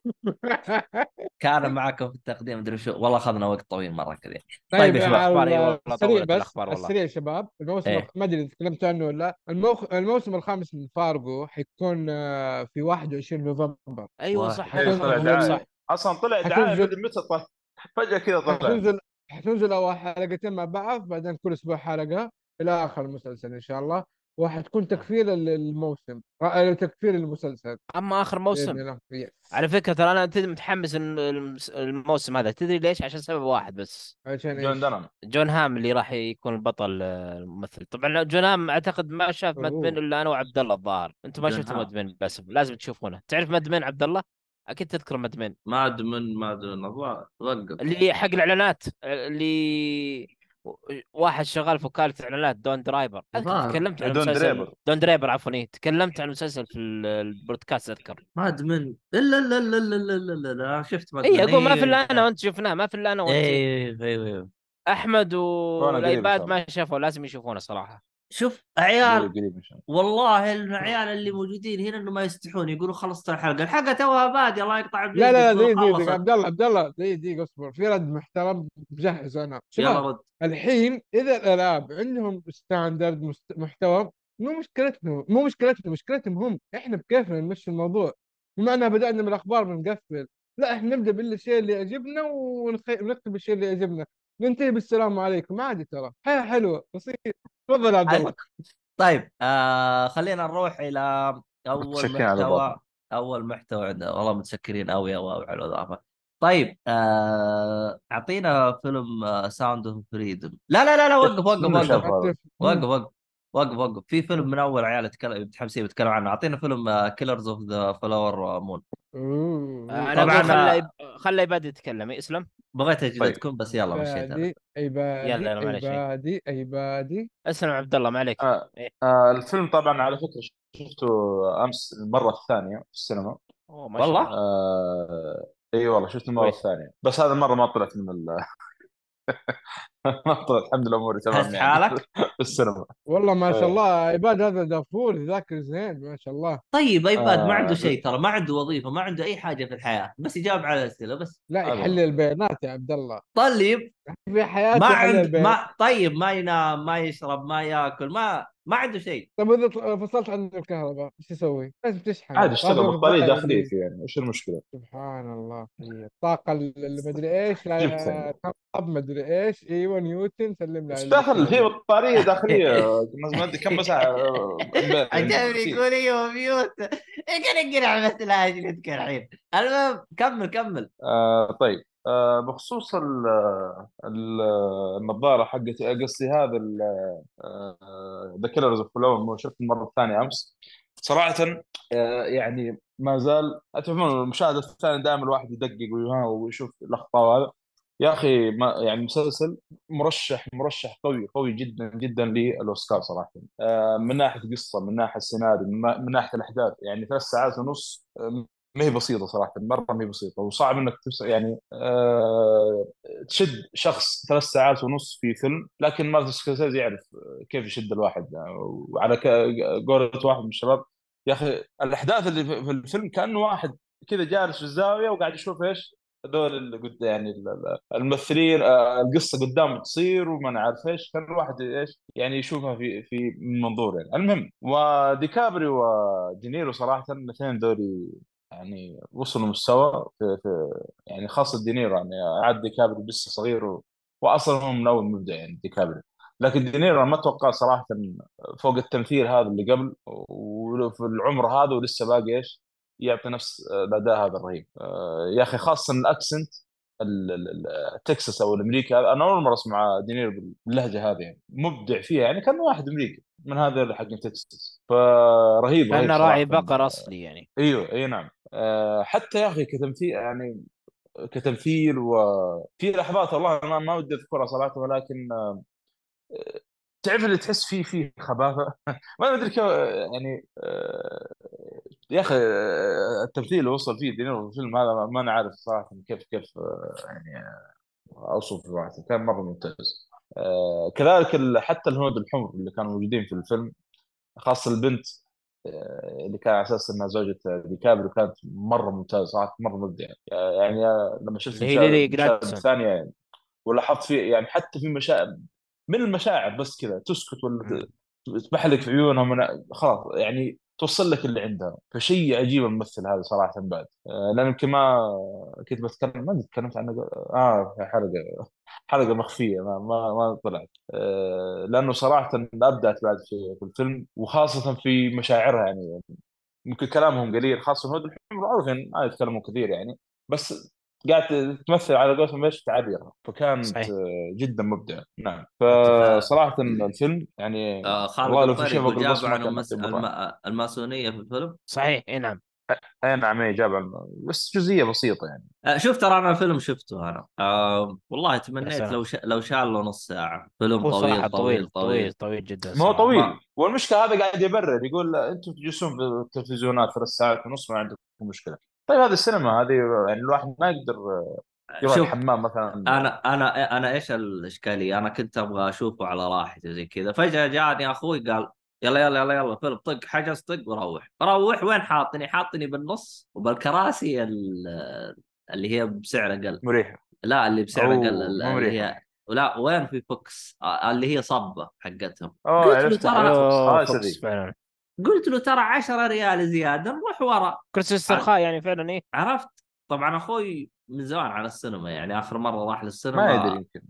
كان معاكم في التقديم مدري شو. والله أخذنا وقت طويل مرة كذا. طيب يا يا شباب، أخبار، إي والله السريع طولت بس والله. السريع يا شباب الموسم إيه. ما أدري تكلمت عنه ولا لا. الموخ... الموسم الخامس من فارجو حيكون آه، في 21 نوفمبر. أيوه واحد. صح. أيوه صح. أصلا طلع حتنزل- دعاية متى طلع فجأة كذا طلع. حتنزل حتنزل أول حلقتين مع بعض بعدين كل أسبوع حلقة إلى آخر المسلسل إن شاء الله. وحتكون تكفير للموسم آه، تكفير المسلسل أما آخر موسم. على فكرة ترى أنا متحمس الموسم هذا. تدري ليش؟ عشان سبب واحد بس. عشان جون إيش؟ دنم جون هام اللي راح يكون البطل آه، الممثل. طبعا جون هام أعتقد ما شاف. مدمن إلا أنا وعبد الله الظاهر. أنتم ما شفتوا. مدمن للاسف لازم تشوفونه. تعرف مدمن عبد الله؟ أكيد تذكر مدمن ما ادمن ما ادمن أبغى وقف اللي حق الإعلانات اللي واحد شغال في وكاله اعلانات دون الظاهر. تكلمت عن دون المسلسل دريبر. دون دريبر عفوا إيه، تكلمت عن المسلسل في ال- البودكاست اذكر ما ادمن الا الا الا الا الا الا الا لا شفت ما اي أقول ما في الا إيه. أنا وانت شفناه ما في الا أنا وانت إيه أيوه أيوه احمد والايباد ما شافوا لازم يشوفونه صراحة شوف عيال والله العيال اللي موجودين هنا إنه ما يستحون يقولوا خلصت الحلقة الحلقة توها بادية الله يقطع لا لا لا دقيقة خلصت. عبد الله عبد الله دقيقة دقيقة اصبر. في رد محترم مجهز أنا. يلا رد. الحين إذا الالعاب عندهم ستاندرد محتوى مو مشكلتنا مو مشكلتنا مشكلتهم هم. إحنا بكيفنا نمشي الموضوع. بما اننا بدأنا من الأخبار بنقفل. لا إحنا نبدأ بالشيء اللي يعجبنا. ونكتب الشيء اللي يعجبنا. ننتهي بالسلام عليكم. عادي ترى. حياة حلوة. بسيط. تفضل يا عبد الله. طيب آه خلينا نروح إلى أول محتوى. أول محتوى عندنا. والله متشكرين قوي قوي على الاضافه طيب آه أعطينا فيلم Sound of Freedom لا لا لا لا وقف وقف وقف. وقف وقف. وقف وقف في فيلم من أول عيال يتكلم متحمسين بيتكلم عنه أعطينا فيلم Killers of the Flower Moon. أنا طبعاً، أقول آه، عبادي يتكلم اسلم بغيت اجلدكم بس يلا مشيت أنا. عبادي عبادي يلا، يلا، معلش. عبادي عبادي اسلم عبد الله ما عليك آه. إيه. آه الفيلم طبعا على فكرة شفته أمس المره الثانية في السينما أوه ما شاء والله؟ الله. آه إي والله شفت المره. الثانية بس هذا المرة ما طلعت من ال ما الحمد لله أموري تمام حس يعني حالك؟ في السينما والله ما شاء آه. الله عباد هذا دافور ذاكر زين ما شاء الله طيب ايباد ما آه، عنده شيء ترى ما عنده وظيفة ما عنده أي حاجة في الحياة بس يجاوب على الأسئلة بس لا. يحلل البيانات يا عبد الله طيب في حياته ما عند ما طيب ما ينام ما يشرب ما ياكل ما ما عنده شيء. طيب اذا طل- فصلت عن الكهرباء إيش يسوي؟ لازم تشحن عادي اشتغل بطاريه داخليه يعني إيش المشكلة؟ سبحان الله هي الطاقة اللي مدري إيش لا. تنقب مدري إيش إيوه نيوتن سلم لي إيش على دخل الكهرباء. هي بطارية داخلية. ما أدري كم مساحه عجبني يقول أيوه mute. كان يقرع مثل هاي اللي يذكر الحين. المهم كمل كمل. آه طيب. آه بخصوص ال ال النظارة حقتي. قصدي هذا The Killers of Flower شفت المره الثانية أمس. صراحة آه يعني ما زال أتفهم المشاهده الثانية دائما الواحد يدقق ويشوف الأخطاء وهذا. يا أخي ما يعني مسلسل مرشح مرشح قوي قوي جدا جدا للأوسكار صراحة. آه من ناحية قصة من ناحية سيناريو من, ناحية الأحداث يعني ثلاث ساعات ونص آه، ما هي بسيطة صراحة مرة ما هي بسيطة وصعب إنك يعني آه تشد شخص ثلاث ساعات ونص في فيلم لكن مارتن سكورسيزي يعرف كيف يشد الواحد وعلى ك- قولة واحد من الشباب يا أخي الأحداث اللي في في الفيلم كأنه واحد كذا جالس في الزاوية وقاعد يشوف إيش؟ هذول اللي قد يعني ال- ال- الممثلين آه، القصة قدام تصير وما نعرف إيش كأن الواحد إيش يعني يشوفها في في من منظور يعني. المهم وديكابريو ودينيرو صراحة الاثنين دوري يعني وصلوا مستوى في, في يعني خاصة دينيرو يعني عاد ديكابريو لسه صغير و- واصلا هو من أول مبدأ يعني ديكابريو لكن دينيرو ما أتوقع صراحة فوق التمثيل هذا اللي قبل وفي العمر هذا ولسه باقي إيش يعطي نفس الأداء هذا الرهيب. آه، يا أخي خاصة ال accent ال- ال- ال- تكساس أو الأمريكي هذا أنا أول مرة أسمع دينيرو باللهجة هذه يعني مبدع فيها يعني كان واحد أمريكي من هذا اللي حق تكساس. فرهيب رهيب كان راعي. بقر أصلي يعني. إيوه إي نعم. حتى يا أخي كتمثيل يعني كتمثيل وفي لحظات والله ما, ما ودي أذكرها صراحة ولكن آه، تعرف اللي تحس فيه فيه خباثة؟ ما أدري كيف يعني آه، يا أخي آه، التمثيل اللي وصل فيه دينيرو في الفيلم هذا ما أنا عارف صراحة كيف كيف آه، يعني آه، أوصف صراحة كان مرة ممتاز. آه، كذلك حتى الهنود الحمر اللي كانوا موجودين في الفيلم خاصة البنت آه، اللي كان على أساس انها زوجة ديكابريو كانت مرة ممتازة صراحة مرة مبدعة يعني لما شفت هي. الثانية يعني ولاحظت فيه يعني حتى في مشاعر من المشاعر بس كذا تسكت ولا تبحلق في عيونها من خلاص يعني توصل لك اللي عندها فشيء عجيب الممثل هذا صراحة بعد. آه، لأن يمكن ما كنت بتكلم ما تكلمت عنه. آه حلقة حلقة مخفية ما ما, ما طلعت. آه، لأنه صراحة أبدعت بعد في, في الفيلم وخاصة في مشاعرها يعني. ممكن كلامهم قليل خاصة الهنود الحمر معروفين ما يتكلمون كثير يعني. بس قاعد تمثل على قولتهم إيش تعبيرها فكانت صحيح. جدا مبدع. نعم. فصراحه الفيلم يعني آه خالد والله لو في شيء جابوا عن المس... الم... الماسونية في الفيلم؟ صحيح إي نعم. إي نعم إي جاب عن- بس جزئية بسيطة يعني. آه شوف ترى أنا الفيلم شفته أنا. آه والله تمنيت. لو ش... لو شال له نص ساعة. فيلم طويل صراحة طويل طويل طويل طويل. جدا ما هو. طويل. ما- والمشكلة هذا قاعد يبرر يقول أنتم تجلسون بالتلفزيونات ثلاث ساعات ونص ما عندكم مشكلة. طيب هذه السينما هذه يعني الواحد ما يقدر يروح شوف الحمام مثلا. أنا أنا أنا إيش الإشكالية؟ أنا كنت أبغى أشوفه على راحتي زي كذا، فجأة جاني أخوي قال يلا يلا يلا يلا فيلم طق حجز طق وروح، روح وين حاطني؟ حاطني بالنص وبالكراسي ال- اللي هي بسعر أقل، مريحة. لا اللي بسعر أقل اللي مريحة. هي لا وين في VOX؟ آه، اللي هي صبة حقتهم. أوه قلت له عرفت. ترى- VOX. فعلا. قلت له ترى 10 ريال زيادة نروح ورا. كرسي استرخاء يعني فعلا إيه. عرفت؟ طبعا أخوي من زمان على السينما يعني آخر مرة راح للسينما ما يدري يمكن.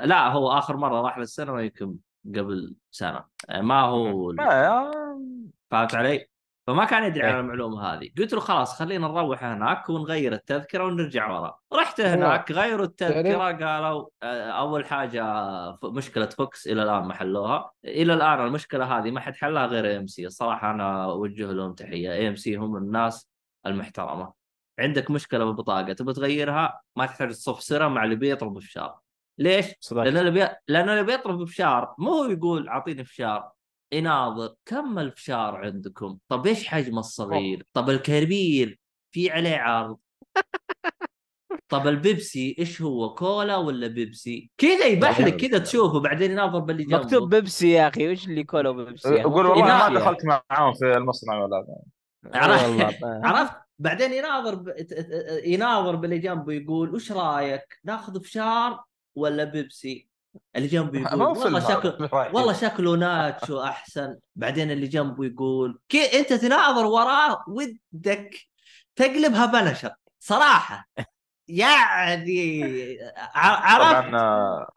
لا هو آخر مرة راح للسينما يمكن قبل سنة. ما هو ما فهمت علي؟ فما كان يدري إيه. عن المعلومة هذه، قلت له خلاص خلينا نروح هناك ونغير التذكرة ونرجع ورا، رحت هناك غيروا التذكرة قالوا آه، أول حاجة مشكلة Vox إلى الآن ما حلوها، إلى الآن المشكلة هذه ما حد حلها غير AMC، الصراحة أنا أوجه لهم تحية، AMC هم الناس المحترمة. عندك مشكلة بالبطاقة تبغى تغيرها؟ ما تحتاج تصف سرا مع اللي بيطلب فشار. ليش؟ لأن صدقت اللي بي... لأن اللي بيطلب فشار مو هو يقول أعطيني فشار. يناظر كم الفشار عندكم؟ طب إيش حجم الصغير؟ طب الكبير في عليه عرض طب البيبسي إيش هو كولا ولا بيبسي؟ كذا يبحلق كذا تشوفه بعدين يناظر باللي جنبه مكتوب بيبسي يا أخي وش اللي كولا وبيبسي؟ يقول والله. ما دخلت معاهم في المصنع ولا. عرفت؟ عرفت؟ بعدين يناظر ب... يناظر باللي جنبه يقول وش رأيك؟ ناخذ فشار ولا بيبسي؟ اللي جنبه يقول والله شكله. والله شكله ناتشو أحسن بعدين اللي جنبه يقول كي أنت تناظر وراه ودك تقلبها بنشر صراحة يعني ع- عرفت طبعا آه،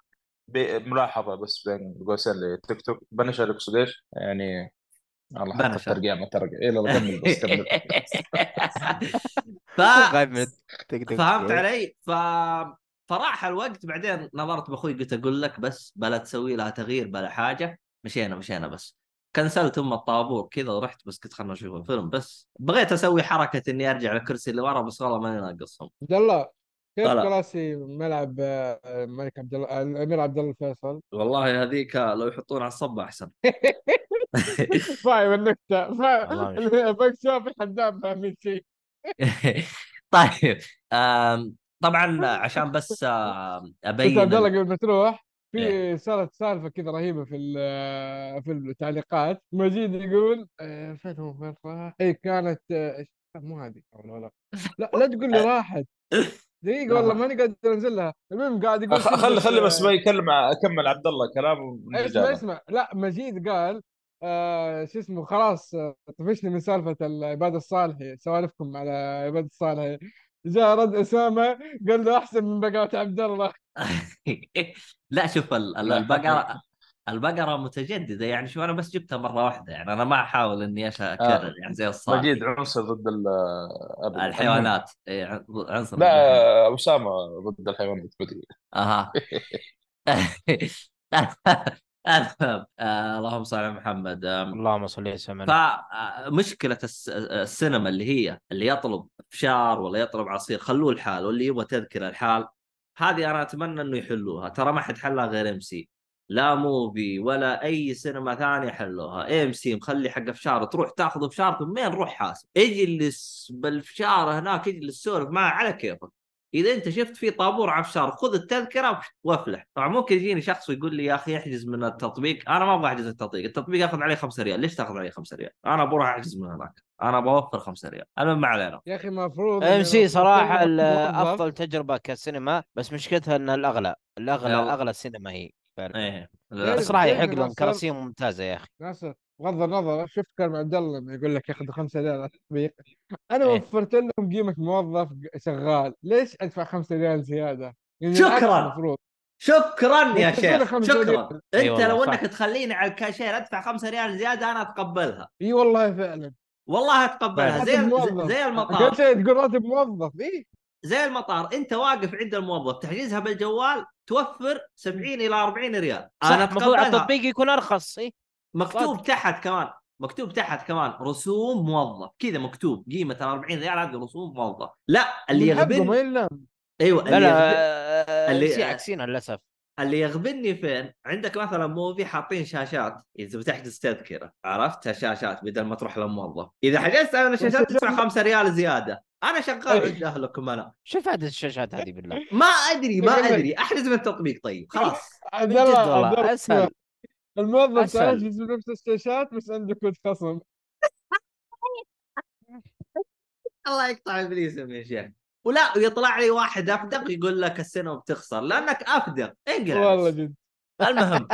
ب- ملاحظة بس بين قوسين لتيك توك بنشر يقصد إيش؟ يعني الله حتى. الترقيع ما ترقع لا كمل بس كمل ف... فهمت علي؟ ف فراح الوقت بعدين نظرت بأخوي قلت أقول لك بس بلا تسوي لها تغيير بلا حاجة مشينا مشينا بس. كنسلت أم الطابور كذا ورحت بس قلت خلنا نشوف الفيلم بس. بغيت أسوي حركة إني أرجع للكرسي اللي ورا بس والله ماني ناقصهم. عبد الله كيف طلع. كراسي ملعب آه، الملك عبد الله آه، الأمير عبد الله الفيصل؟ والله هذيك لو يحطون على الصب أحسن. فاهم النكته فاهم بكسوف الحدام فاهمين شيء طيب طبعا عشان بس آم، بس ابين عبد الله ال- قبل ما تروح إيه. في صارت سالفة كذا رهيبة في ال- في التعليقات. مجيد يقول آه، فين هو؟ فين راح؟ اي كانت آه، إيش- مو هذه ولا لا لا تقول لي راحت. دقيقة والله ماني قادر انزلها المهم قاعد يقول خلي خلي آه، بس ما يكلم أكمل عبد الله كلامه اسمع اسمع. لا مجيد قال آه شو اسمه خلاص آه، طفشني من سالفة العباد الصالحي سوالفكم على عباد الصالحي. جاء رد أسامة قال له أحسن من بقات عبد الله. لا شوف البقرة البقرة متجددة. يعني شوف أنا بس جبتها مرة واحدة. يعني أنا ما أحاول إني أش- أكرر يعني زي الصالح مجيد عنصر ضد. الحيوانات. إيه، عن- عنصر لا اسامه ضد الحيوانات بدري أها. المهم آه، اللهم صل على محمد. اللهم صل وسلم. فمشكلة الس- السينما اللي هي اللي يطلب فشار ولا يطلب عصير خلوه الحال واللي يبغى تذكرة الحال هذه أنا أتمنى إنه يحلوها. ترى ما حد حلها غير AMC لا Muvi ولا أي سينما ثانية حلوها. AMC مخلي حق فشار. تروح تاخذ فشار ثم وين روح حاسب؟ اللي بالفشار هناك أجي اللي تسولف معه على كيفك. إذا أنت شفت في طابور على فشار خذ التذكرة وافلح. طبعا ممكن يجيني شخص ويقول لي يا أخي احجز من التطبيق. أنا ما أبغى أحجز التطبيق. التطبيق ياخذ عليه 5 ريال. ليش تاخذ عليه 5 ريال؟ أنا بروح أحجز من هناك. أنا بوفر 5 ريال. المهم ما علينا. يا أخي المفروض AMC صراحة أفضل تجربة كسينما بس مشكلتها إن الأغلى الأغلى. أغلى السينما هي. فعلا. إيه. غير- بس راح غير يحق لهم كراسي ممتازة يا أخي. ناصر. بغض النظر شفت كلام عبد الله لما يقول لك ياخذ 5 ريال على التطبيق أنا إيه. وفرت لهم قيمه موظف شغال ليش أدفع 5 ريال زيادة؟ يعني شكراً. شكرا يا شيخ شكرا ريال. أنت أي والله، لو. أنك تخليني على الكاشير أدفع 5 ريال زيادة أنا أتقبلها إي والله فعلا والله أتقبلها زي زي- موظف. زي قلت المطار إيه؟ تقول راتب موظف إي زي المطار أنت واقف عند الموظف تحجزها بالجوال توفر 70 إلى 40 ريال أنا المفروض على أتقبلها التطبيق يكون أرخص إي مكتوب صادق. تحت كمان مكتوب تحت كمان رسوم موظف. كذا مكتوب قيمة ال 40 ريال هذه رسوم موظف. لا اللي يغبن أيوه لا اللي لا يغبن... آه، اللي- اللي عكسينها للأسف. اللي يغبني فين؟ عندك مثلا موفي حاطين شاشات إذا بتحجز تذكره عرفت؟ شاشات بدل ما تروح للموظف. إذا حجزت أنا شاشات تدفع 5 ريال زيادة. أنا شغال عند أهلكم أنا. شو فائده الشاشات هذه بالله. ما أدري ما أدري. أحجز من التطبيق طيب خلاص. عبد الله. أسهل. الموظف. تعرف بنفس الشاشات بس عنده كود خصم. الله يقطع ابليسهم يا شيخ. ولا ويطلع لي واحد أفدق يقول لك السينما بتخسر لأنك أفدق. انقلع والله. جد. المهم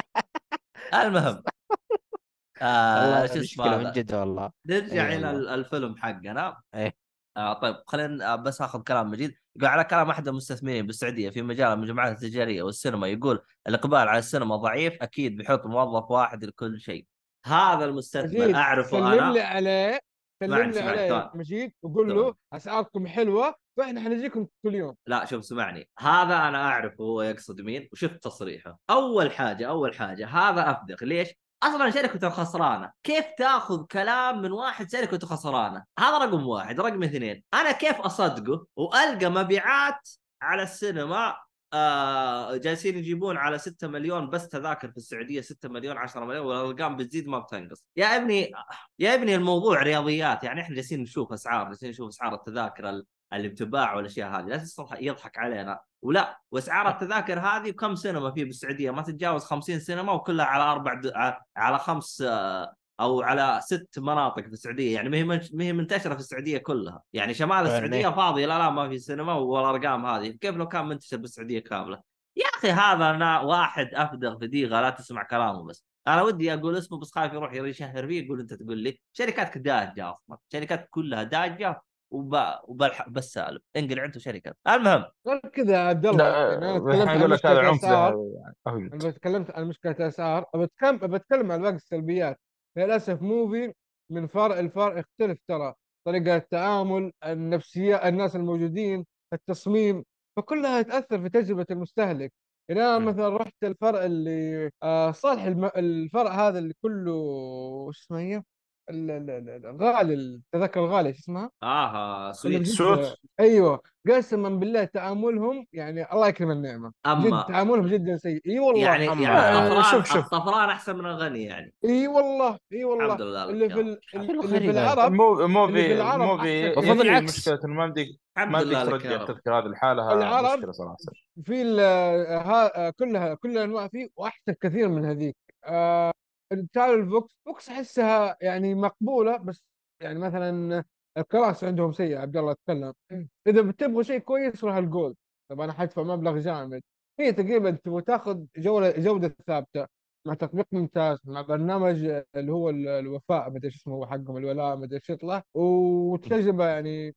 المهم. آه شو اسمه مشكلة من جد والله. نرجع أي إلى الفيلم حقنا. إيه. آه طيب خلينا آه، بس آخذ كلام مجيد يقول على كلام أحد المستثمرين بالسعودية في مجال المجموعات التجارية والسينما يقول الإقبال على السينما ضعيف أكيد بيحط موظف واحد لكل شيء. هذا المستثمر أعرفه سلم أنا. لي عليه سلم معك، لي عليه. مجيد وقول. له اسعاركم حلوة وإحنا حنجيكم كل يوم. لا شوف سمعني. هذا أنا أعرفه هو يقصد مين؟ وشفت تصريحه. أول حاجة أول حاجة هذا افدق ليش؟ أصلا شركته خسرانة. كيف تأخذ كلام من واحد شركته خسرانة؟ هذا رقم واحد. رقم اثنين أنا كيف أصدقه وألقى مبيعات على السينما؟ آه جالسين يجيبون على 6 مليون بس تذاكر في السعودية 6 مليون 10 مليون والأرقام بتزيد ما بتنقص. يا ابني يا ابني الموضوع رياضيات. يعني إحنا جالسين نشوف أسعار جالسين نشوف أسعار التذاكر ال- اللي بتباع والأشياء هذه. لا تستطيع يضحك علينا. ولا وأسعار التذاكر هذه كم سينما في بالسعودية؟ ما تتجاوز 50 سينما وكلها على أربع د... ع- على خمس أو على ست مناطق في السعودية. يعني ما هي ما هي منتشرة في السعودية كلها. يعني شمال السعودية فاضية. لا لا ما في سينما والارقام هذه. كيف لو كان منتشر بالسعودية كاملة؟ يا أخي هذا أنا واحد أفدغ في ديغه لا تسمع كلامه بس. أنا ودي أقول اسمه بس خايف يروح يشهر فيه يقول أنت تقول لي شركاتك داجة أصلا. شركات كلها داجة وب... وبالح... بالسالب. انقلع أنتم شركات المهم. غير كذا يا عبد الله. يعني أنا تكلمت الحين عن مشكلة يعني. أهل. أنا تكلمت عن مشكلة اسعار بتكلم بتكلم عن باقي السلبيات. للأسف Muvi من فرق الفرق يختلف ترى. طريقة التعامل النفسية الناس الموجودين التصميم. فكلها تأثر في تجربة المستهلك. يعني أنا م. مثلا رحت الفرع اللي آه صالح الم... الفرع هذا اللي كله وش اسمه هي؟ ال- ال- ال- الغالي التذاكر الغاليه شو اسمها؟ آه اللي suite suites. أيوه قسما بالله تعاملهم يعني الله يكرم النعمة أما- جد تعاملهم جدا سيء إي والله يعني أما- يعني آه، الطفران شوف- شوف. الطفران أحسن من الغني يعني إي والله إي والله الحمد لله اللي في ال- اللي في. العرب مو Muvi بالعرب Muvi أحسن. المفروض العكس. مشكلة إنه ما يمديك ما يا ترجع التذكرة هذه لحالها العرب مشكلة صراحة في ها كلها كل الأنواع فيه وأحسن كثير من هذيك آه تعالوا ال Vox Vox أحسها يعني مقبولة بس يعني مثلا الكراسي عندهم سيئة عبد الله اتكلم إذا بتبغوا شيء كويس روح ال Gold طب أنا حدفع مبلغ جامد. هي تقريبا تبغى تاخذ جولة جودة ثابتة مع تطبيق ممتاز مع برنامج اللي هو ال- الوفاء مدري إيش اسمه حقهم الولاء مدري إيش يطلع. وتجربه يعني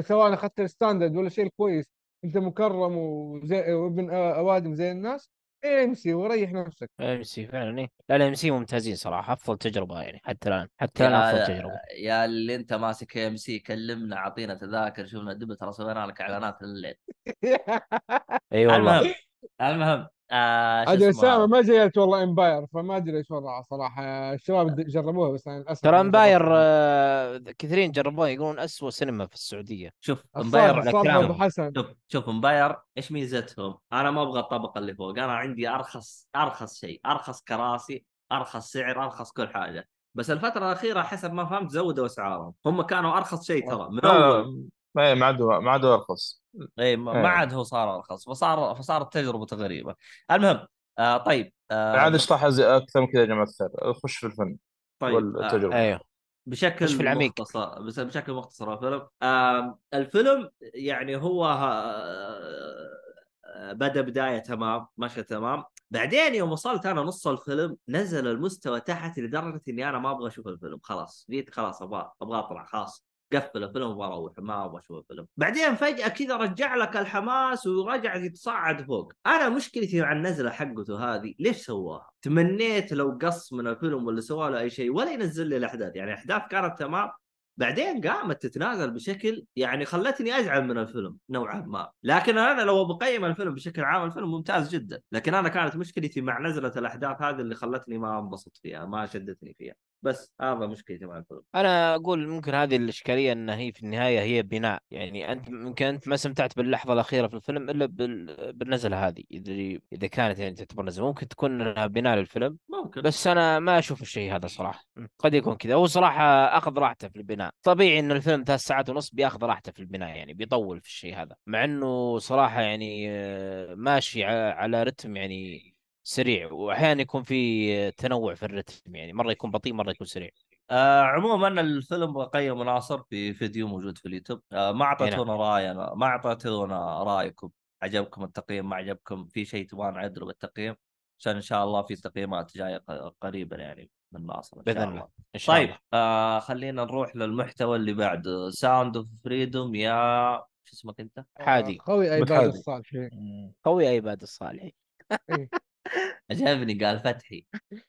سواء أخذت ال standard ولا شيء كويس. أنت مكرم وزي وابن أوادم زي الناس. AMC وريح نفسك. AMC فعلا إيه. لا ال AMC ممتازين صراحة أفضل تجربة يعني حتى الآن حتى الآن أفضل يا, تجربة. يا اللي أنت ماسك AMC كلمنا أعطينا تذاكر شوفنا دبت ترى سوينا لك إعلانات الليل إي والله. المهم المهم. آه اسمه اسامه؟ ما جيت والله Empire فما أدري إيش وضعها صراحة الشباب جربوها بس أنا للأسف ترى ما Empire. آه، كثيرين جربوه يقولون اسوء سينما في السعودية شوف Empire على كلامهم. شوف شوف Empire إيش ميزتهم؟ أنا ما أبغى الطبقة اللي فوق، أنا عندي أرخص أرخص شيء، أرخص كراسي، أرخص سعر، أرخص كل حاجة، بس الفترة الأخيرة حسب ما فهمت زودوا أسعارهم، هم كانوا أرخص شيء ترى من أول لا إيه، ما عاد ما عاد أرخص اي ما إيه. ما عاد هو صار أرخص فصار فصارت تجربة غريبة. المهم آه طيب آه عاد إيش طاح أكثر من كذا يا جماعة الخير خش في الفن طيب آه والتجربه أيوه بشكل في العميق. مختصر بس بشكل مختصر الفيلم آم، الفيلم يعني هو آه، بدأ بداية تمام ماشي تمام بعدين يوم وصلت أنا نص الفيلم نزل المستوى تحت لدرجة إني أنا ما أبغى أشوف الفيلم خلاص جيت خلاص أبغى أبغى أطلع خلاص قفل الفيلم وبروح ما أبغى أشوف الفيلم. بعدين فجأة كذا رجع لك الحماس ورجع يتصاعد فوق. أنا مشكلتي مع النزلة حقته هذه ليش سواها؟ تمنيت لو قص من الفيلم ولا سوى له أي شيء ولا ينزل لي الأحداث. يعني الأحداث كانت تمام بعدين قامت تتنازل بشكل يعني خلتني أزعل من الفيلم نوعا ما. لكن أنا لو بقيم الفيلم بشكل عام الفيلم ممتاز جدا. لكن أنا كانت مشكلتي مع نزلة الأحداث هذه اللي خلتني ما انبسط فيها ما شدتني فيها. بس هذا مشكلتي مع الفيلم أنا أقول ممكن هذه الإشكالية إن هي في النهاية هي بناء يعني أنت ممكن أنت ما استمتعت باللحظة الأخيرة في الفيلم إلا بال... بالنزله هذه إذا إذا كانت يعني تعتبر نزله ممكن تكون إنها بناء للفيلم. ممكن. بس أنا ما أشوف الشيء هذا صراحة قد يكون كذا. هو صراحة أخذ راحته في البناء. طبيعي إنه الفيلم ثلاث ساعات ونص بيأخذ راحته في البناء يعني بيطول في الشيء هذا. مع إنه صراحة يعني آه، ماشي على رتم يعني سريع واحيانا يكون في تنوع في الرتم يعني مرة يكون بطيء مرة يكون سريع. آه عموما الفيلم بقيم ناصر في فيديو موجود في اليوتيوب. آه ما نعم. أعطيتونا رأي أنا ما أعطيتونا رأيكم. عجبكم التقييم؟ ما عجبكم؟ في شيء تبغى نعدله بالتقييم؟ عشان إن شاء الله في تقييمات جاية ق- قريبا يعني من ناصر إن بإذن شاء الله الله. إن شاء طيب الله. آه خلينا نروح للمحتوى اللي بعده Sound of Freedom يا شو اسمك أنت؟ حادي. خوي عباد حادي. الصالحين قوي الصالحين إيه. عجبني قال فتحي.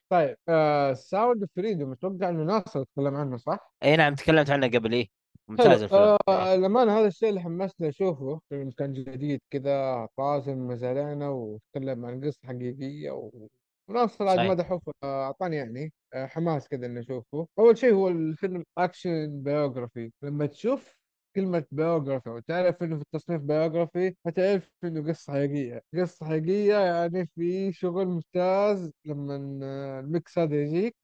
طيب آه Sound Freedom أتوقع إنه ناصر تكلم عنه صح؟ إي نعم تكلمت عنه قبل إيه ممتاز الفيلم. آه الأمانة هذا الشيء اللي حمسني أشوفه. فيلم كان جديد كذا طازة مزالينا وتكلم عن قصة حقيقية و... وناصر عاد آه، أعطاني يعني آه، حماس كذا إني أشوفه. أول شيء هو الفيلم action biography لما تشوف كلمة biography وتعرف إنه في التصنيف biography هتعرف إنه قصة حقيقية. قصة حقيقية يعني في شغل ممتاز لما آه، ال mix هذا يجيك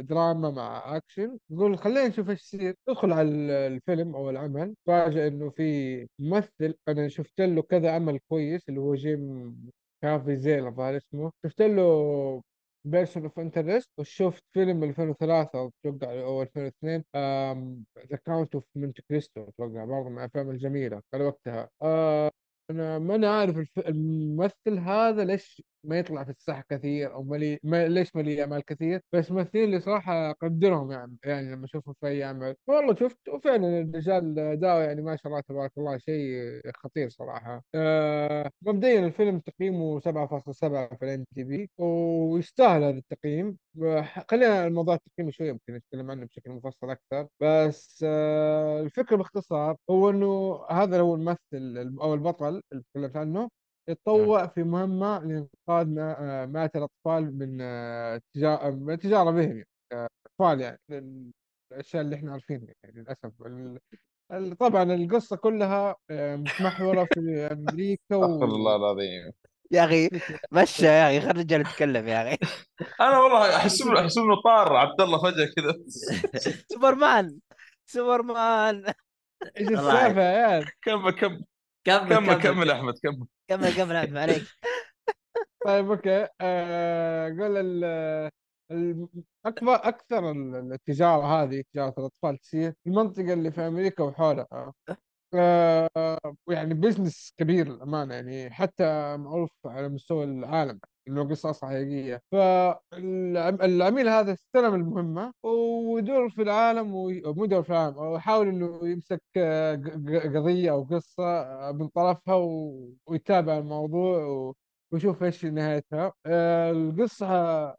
دراما مع اكشن نقول خلينا نشوف إيش يصير. ندخل على ال- الفيلم أو العمل. فاجئ إنه في ممثل أنا شفت له كذا عمل كويس اللي هو Jim Caviezel الظاهر اسمه شفت له Person of Interest وشفت فيلم 2003 أتوقع أو 2002 ذا كاونت اوف مونte كريستو أتوقع برضه من الأفلام الجميلة على وقتها آه، أنا ما أنا عارف. الممثل هذا ليش ما يطلع في الساحة كثير أو ملي... ما... ليش ملي إعمال كثير؟ بس الممثلين اللي صراحة أقدرهم يعني يعني لما أشوفهم في أي عمل والله شفت وفعلا الرجال داو يعني ما شاء الله تبارك الله شيء خطير صراحة. آه... مبدئيا الفيلم تقييمه 7.7 في ال IMDb ويستاهل هذا التقييم. خلينا الموضوع التقييمي شوي يمكن نتكلم عنه بشكل مفصل أكثر. بس آه... الفكرة باختصار هو إنه هذا هو الممثل الم- أو البطل اللي تكلمت عنه. يتطوع في مهمة لإنقاذ ما- آه، مئات الأطفال من آه، تجا- من التجارة بهم يعني آه، أطفال يعني من الأشياء اللي إحنا عارفينها يعني للأسف. طبعا القصة كلها متمحورة في أمريكا أستغفر و الله العظيم. يا أخي مشى يا أخي خلي الرجال يتكلم يا أخي. أنا والله أحس إنه أحس إنه طار عبد الله فجأة كذا. سوبرمان سوبرمان. إيش الله السالفة يا عيال؟ كمل كمل كمل كمل كمل. أحمد كمل. كمل كمل عبد عليك. طيب أوكي. آه قول أكبر أكثر ال- التجارة هذه تجارة الأطفال تصير في المنطقة اللي في أمريكا وحولها. آه يعني بزنس كبير الامانه يعني حتى معروف على مستوى العالم. إنه قصص حقيقية. فالعميل هذا استلم المهمة ويدور في العالم وي- مو يدور في العالم ويحاول إنه يمسك آه، قضية أو قصة آه، من طرفها ويتابع الموضوع و- ويشوف إيش نهايتها. آه، القصة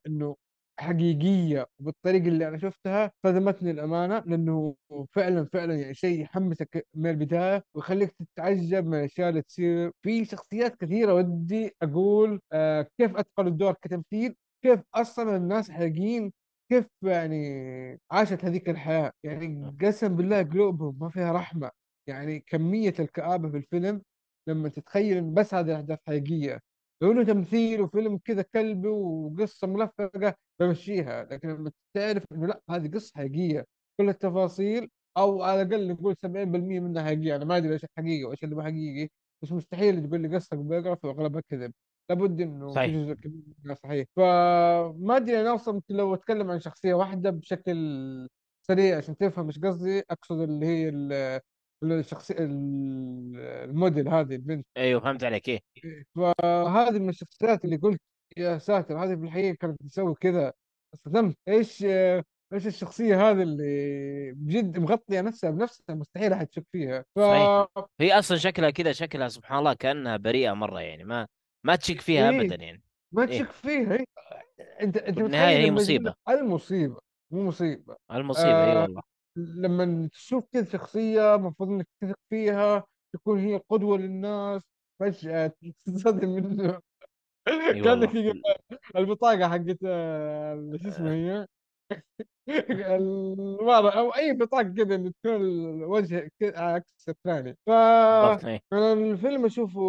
إنه حقيقية وبالطريقه اللي أنا شفتها صدمتني الأمانة لأنه فعلا فعلا يعني شيء يحمسك من البداية ويخليك تتعجب من الأشياء اللي تصير. في شخصيات كثيرة ودي أقول آه كيف اتقنوا الدور كتمثيل؟ كيف أصلا الناس حقيقيين؟ كيف يعني عاشت هذيك الحياة؟ يعني قسم بالله قلوبهم ما فيها رحمة. يعني كمية الكآبة في الفيلم لما تتخيل إن بس هذه الأحداث حقيقية. لو انه تمثيل وفيلم كذا كلبي وقصة ملفقة بمشيها. لكن لما تعرف إنه لأ هذه قصة حقيقية كل التفاصيل أو على الأقل نقول 70% منها حقيقية. أنا ما أدري إيش الحقيقي وإيش اللي مو حقيقي بس مستحيل تقول لي قصة بيوغرافي وأغلبها كذب. لابد إنه صحيح. في جزء كبير منها صحيح. فما أدري أنا أصلا لو أتكلم عن شخصية واحدة بشكل سريع عشان تفهم إيش قصدي أقصد اللي هي ال- الشخصية ال- الموديل هذه البنت أيوه فهمت عليك إيه فهذه من الشخصيات اللي قلت يا ساتر هذه في الحقيقة كانت تسوي كذا صدمت إيش إيش الشخصية هذه اللي بجد مغطية نفسها بنفسها مستحيل أحد يشك فيها ف صحيح. هي أصلا شكلها كذا شكلها سبحان الله كأنها بريئة مرة يعني ما ما تشك فيها إيه. ابدا يعني ما إيه. تشك فيها إيه. أنت أنت بالنهاية متخيل هي. لك- المصيبة مو مصيبة المصيبة إي آه، والله لما تشوف كذا شخصية المفروض إنك تثق فيها تكون هي قدوة للناس فجأة تصدم منه. كانك والله. البطاقة حقت آه، شو اسمه هي؟ المرة أو أي بطاقة كذا اللي تكون الوجه ك- عكس الثاني. ف. أنا الفيلم أشوفه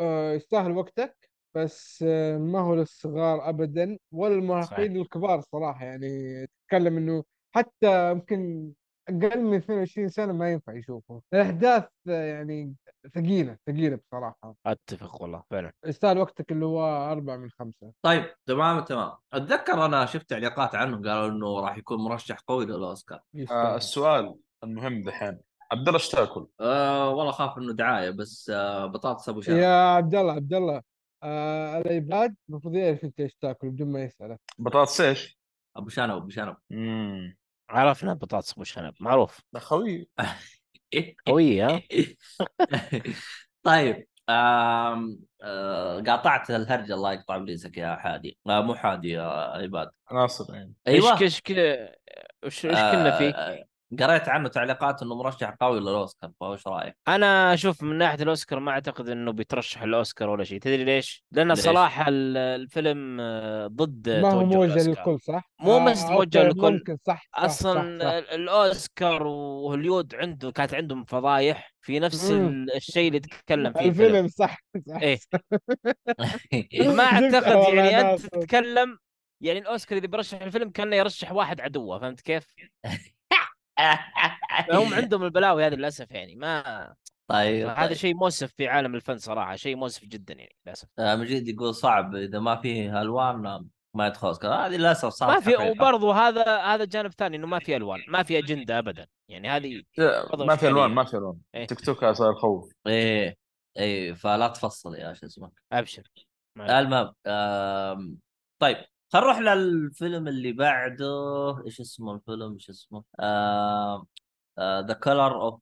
آه، يستاهل وقتك بس آه، ما هو للصغار ابدا ولا المراهقين الكبار صراحة يعني تتكلم إنه حتى يمكن أقل من 22 سنة ما ينفع يشوفه الأحداث آه، يعني ثقيلة ثقيلة بصراحة. أتفق والله فعلا. يستاهل وقتك اللي هو أربعة من خمسة. طيب تمام تمام. أتذكر أنا شفت تعليقات عنه قالوا إنه راح يكون مرشح قوي للأوسكار. آه السؤال المهم دحين. عبد الله إيش تأكل؟ أه والله خاف إنه دعاية بس أه بطاطس أبو شنب يا عبد الله عبد الله. آه الايباد المفروض يعرف أنت إيش تأكل بدون ما يسالك بطاطس إيش؟ أبو شنب أبو شنب. امم عرفنا بطاطس ابو شنب معروف. خوي. قوية ها طيب آم آه قاطعت الهرجة الله يقطع ابليسك يا حادي. آه مو حادي يا عباد. ناصر يعني. أيوه. إيش كذا إيش إيش كنا فيه؟ آه قريت عنه تعليقات إنه مرشح قوي للأوسكار فايش رأيك؟ أنا أشوف من ناحية الأوسكار ما أعتقد إنه بيترشح الأوسكار ولا شيء تدري ليش؟ لأن ليش؟ صراحة ال- الفيلم آه، ضد ما هو توجه موجه. للكل صح؟ مو آه بس موجه أوكي، للكل. ممكن صح صح أصلا صح صح. ال- الأوسكار وهوليود عنده كانت عندهم فضايح في نفس الشيء اللي تتكلم فيه الفيلم الفيلم صح صح إيه. صح. ما أعتقد يعني أنت. تتكلم يعني الأوسكار اذا بيرشح الفيلم كأنه يرشح واحد عدوه فهمت كيف؟ هم عندهم البلاوي هذه للأسف يعني ما طيب هذا طيب. شيء مؤسف في عالم الفن صراحة شيء مؤسف جدا يعني للأسف آه مجيد يقول صعب إذا ما فيه ألوان ما يدخل اوسكار هذه للأسف صارت ما في. وبرضه هذا هذا جانب ثاني إنه ما في ألوان ما في أجندة ابدا يعني هذه ما في ألوان. ما في ألوان إيه. تيك توك صار خوف إيه إيه فلا تفصل يا شو اسمه أبشر. المهم آم، طيب خلينا نروح للفيلم اللي بعده. إيش اسمه الفيلم؟ إيش اسمه؟ ذا كلر اوف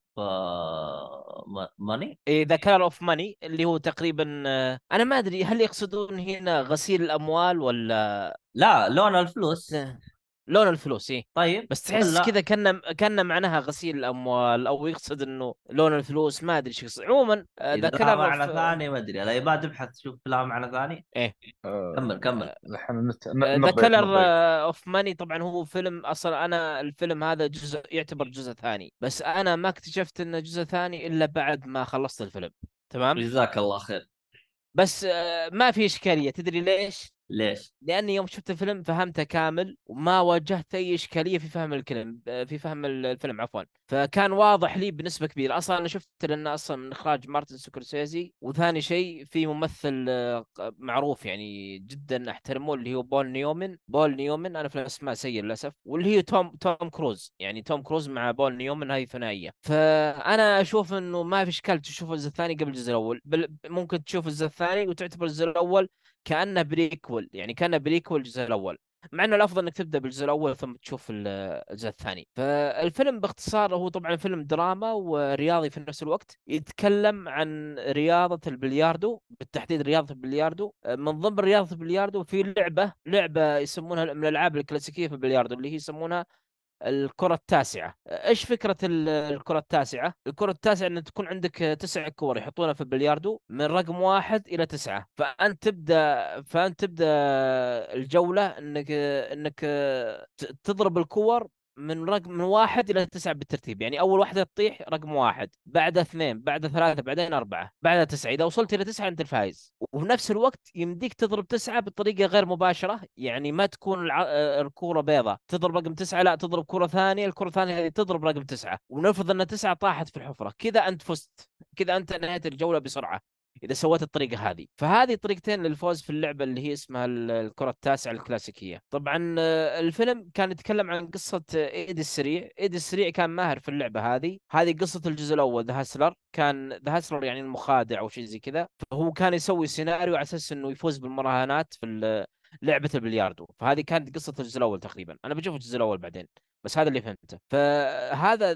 ماني إيه ذا كلر اوف ماني اللي هو تقريبا آه، أنا ما أدري هل يقصدون هنا غسيل الأموال ولا؟ لا لون الفلوس. لون الفلوس إيه. طيب. بس تحس كذا كان كان معناها غسيل الأموال أو يقصد إنه لون الفلوس ما أدري إيش يقصد. عموما the the color لها معنى ثاني ما أدري يا عباد ابحث شوف لها معنى ثاني. آه، كمل كمل. نت... The Color. of Money طبعا هو فيلم أصلا أنا الفيلم هذا جزء يعتبر جزء ثاني بس أنا ما اكتشفت إنه جزء ثاني إلا بعد ما خلصت الفيلم تمام؟ جزاك الله خير. بس آه، ما في إشكالية تدري ليش؟ ليش؟ لأني يوم شفت الفيلم فهمته كامل وما واجهت أي إشكالية في فهم الكلام في فهم الفيلم عفوا. فكان واضح لي بنسبة كبيرة. أصلا أنا شفت لأنه أصلا من إخراج مارتن سكورسيزي وثاني شيء في ممثل آه، معروف يعني جدا أحترمه اللي هو بول نيومن. بول نيومن أنا في الأسماء سيء للأسف واللي هي توم توم كروز. يعني توم كروز مع بول نيومن هذه ثنائية. فأنا أشوف إنه ما في إشكال تشوف الجزء الثاني قبل الجزء الأول. بل ممكن تشوف الجزء الثاني وتعتبر الجزء الأول كأنه prequel يعني كأنه prequel الجزء الأول. مع إنه الأفضل إنك تبدأ بالجزء الأول ثم تشوف ال- الجزء الثاني. فالفيلم باختصار هو طبعا فيلم دراما ورياضي في نفس الوقت يتكلم عن رياضة البلياردو بالتحديد رياضة البلياردو. من ضمن رياضة البلياردو في لعبة لعبة يسمونها من الألعاب الكلاسيكية في البلياردو اللي هي يسمونها الكرة التاسعة إيش فكرة ال- الكرة التاسعة؟ الكرة التاسعة إن تكون عندك تسع كور يحطونها في البلياردو من رقم واحد إلى تسعة فأنت تبدا فأنت تبدأ الجولة انك إنك تضرب الكور من رقم من واحد إلى تسعة بالترتيب. يعني أول واحدة تطيح رقم واحد بعدها اثنين بعدها ثلاثة بعدين أربعة بعدها تسعة. إذا وصلت إلى تسعة أنت الفايز. وفي نفس الوقت يمديك تضرب تسعة بطريقة غير مباشرة. يعني ما تكون الع... الكورة بيضة. تضرب رقم تسعة لا تضرب كرة ثانية. الكرة الثانية هذه تضرب رقم تسعة. ونفرض أن تسعة طاحت في الحفرة. كذا أنت فزت. كذا أنت نهيت الجولة بسرعة. إذا سويت الطريقة هذه. فهذه طريقتين للفوز في اللعبة اللي هي اسمها ال- الكرة التاسعة الكلاسيكية. طبعا آه، الفيلم كان يتكلم عن قصة آه، إيدي السريع. إيدي السريع كان ماهر في اللعبة هذه. هذه قصة الجزء الأول The Hustler كان The Hustler يعني المخادع أو شيء زي كذا. فهو كان يسوي سيناريو على أساس إنه يفوز بالمراهنات في لعبة البلياردو. فهذه كانت قصة الجزء الأول تقريبا. أنا بشوف الجزء الأول بعدين. بس هذا اللي فهمته. فهذا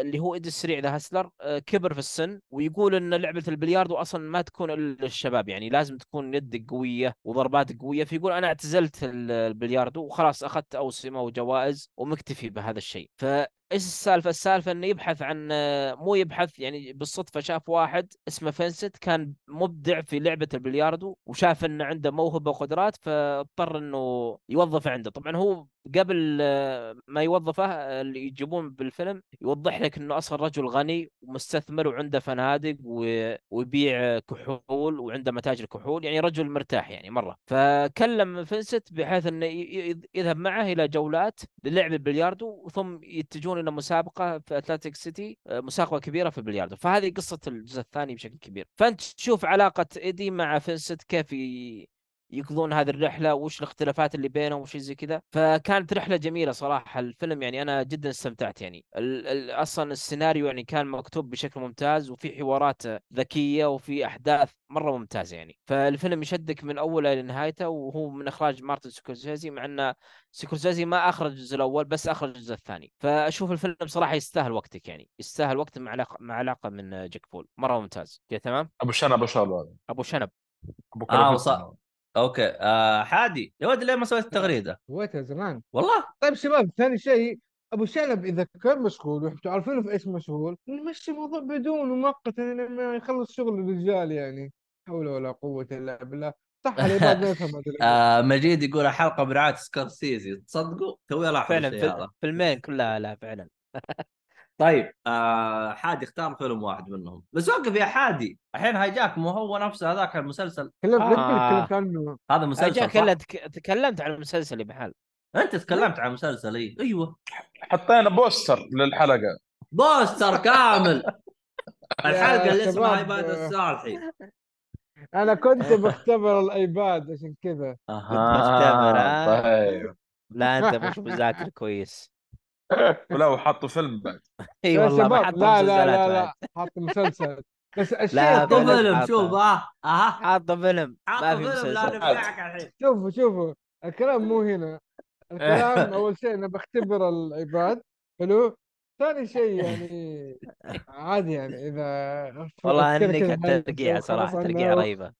اللي هو ايدي السريع The Hustler آه، كبر في السن ويقول إن لعبة البلياردو أصلا ما تكون إلا للشباب يعني لازم تكون يدك قوية وضرباتك قوية فيقول أنا اعتزلت ال- البلياردو وخلاص أخذت أوسمة وجوائز ومكتفي بهذا الشيء. ف إيش السالفة؟ السالفة إنه يبحث عن آه، مو يبحث يعني بالصدفة شاف واحد اسمه فينسنت كان مبدع في لعبة البلياردو وشاف إنه عنده موهبة وقدرات فاضطر إنه يوظفه عنده، طبعا هو قبل آه، ما يوظفه آه، اللي يجيبون بالفيلم يوضح لك إنه أصلا رجل غني ومستثمر وعنده فنادق ويبيع كحول وعنده متاجر كحول يعني رجل مرتاح يعني مرة. فكلم فينسنت بحيث إنه يذهب معه إلى جولات للعب البلياردو ثم يتجهون إلى مسابقة في أتلانتيك سيتي آه، مسابقة كبيرة في البلياردو. فهذه قصة الجزء الثاني بشكل كبير. فأنت تشوف علاقة إيدي مع فينسنت كيف يقضون هذه الرحلة وش الاختلافات اللي بينهم وشي زي كذا. فكانت رحلة جميلة صراحة الفيلم يعني أنا جدا استمتعت يعني. ال ال أصلا السيناريو يعني كان مكتوب بشكل ممتاز وفي حوارات ذكية وفي أحداث مرة ممتازة يعني. فالفيلم يشدك من أوله لنهايته وهو من إخراج مارتن سكورسيزي مع إن سكورسيزي ما أخرج الجزء الأول بس أخرج الجزء الثاني. فأشوف الفيلم صراحة يستاهل وقتك يعني. يستاهل وقت مع علاقه مع علاقة من جيك بول. مرة ممتاز. كذا تمام؟ أبو شنب ابو شنب هذا أبو شنب. أبو آه كرفس وصل أوكي. آه حادي. يا ولد ليه ما سويت التغريدة؟ سويتها زمان. والله؟ طيب شباب ثاني شيء أبو شنب إذا كان مشغول وإنتم عارفينه في إيش مشغول نمشي الموضوع بدون مؤقتا لما يخلص شغل الرجال يعني. حول ولا قوة إلا بالله. صح. آه مجيد يقول حلقة برعاية سكورسيزي. تصدقوا؟ توي لاحظ فعلا في هذا فيلمين كلها لا فعلا. طيب آه حادي اختار فيلم واحد منهم. بس وقف يا حادي. الحين Hijack مو هو نفسه هذاك المسلسل. تكلمت آه. عنه هذا مسلسل تكلمت عن المسلسل يا بحال. أنت تكلمت عن مسلسل إي. أيوه. حطينا poster للحلقة. poster كامل. الحلقة اللي اسمها آه. الصالحي. أنا كنت بختبر ال iPad عشان كذا. مختبر، آه. طيب. لا أنت مش مذاكر كويس. ولا وحطوا فيلم بعد. إي والله ما حطوا لا لا مسلسلات لا. لا حط مسلسل. بس الشيء لا، حطوا فيلم. شوف آه أها. حاطه فيلم. ما حطوا في فيلم لا مسلسل شوفوا شوفوا. الكلام مو هنا. الكلام أول شيء أنا بختبر العباد. حلو؟ ثاني شيء يعني عادي يعني إذا والله انك كذا هاي- ترقيع خلاص صراحة أنا ترقيع رهيبة.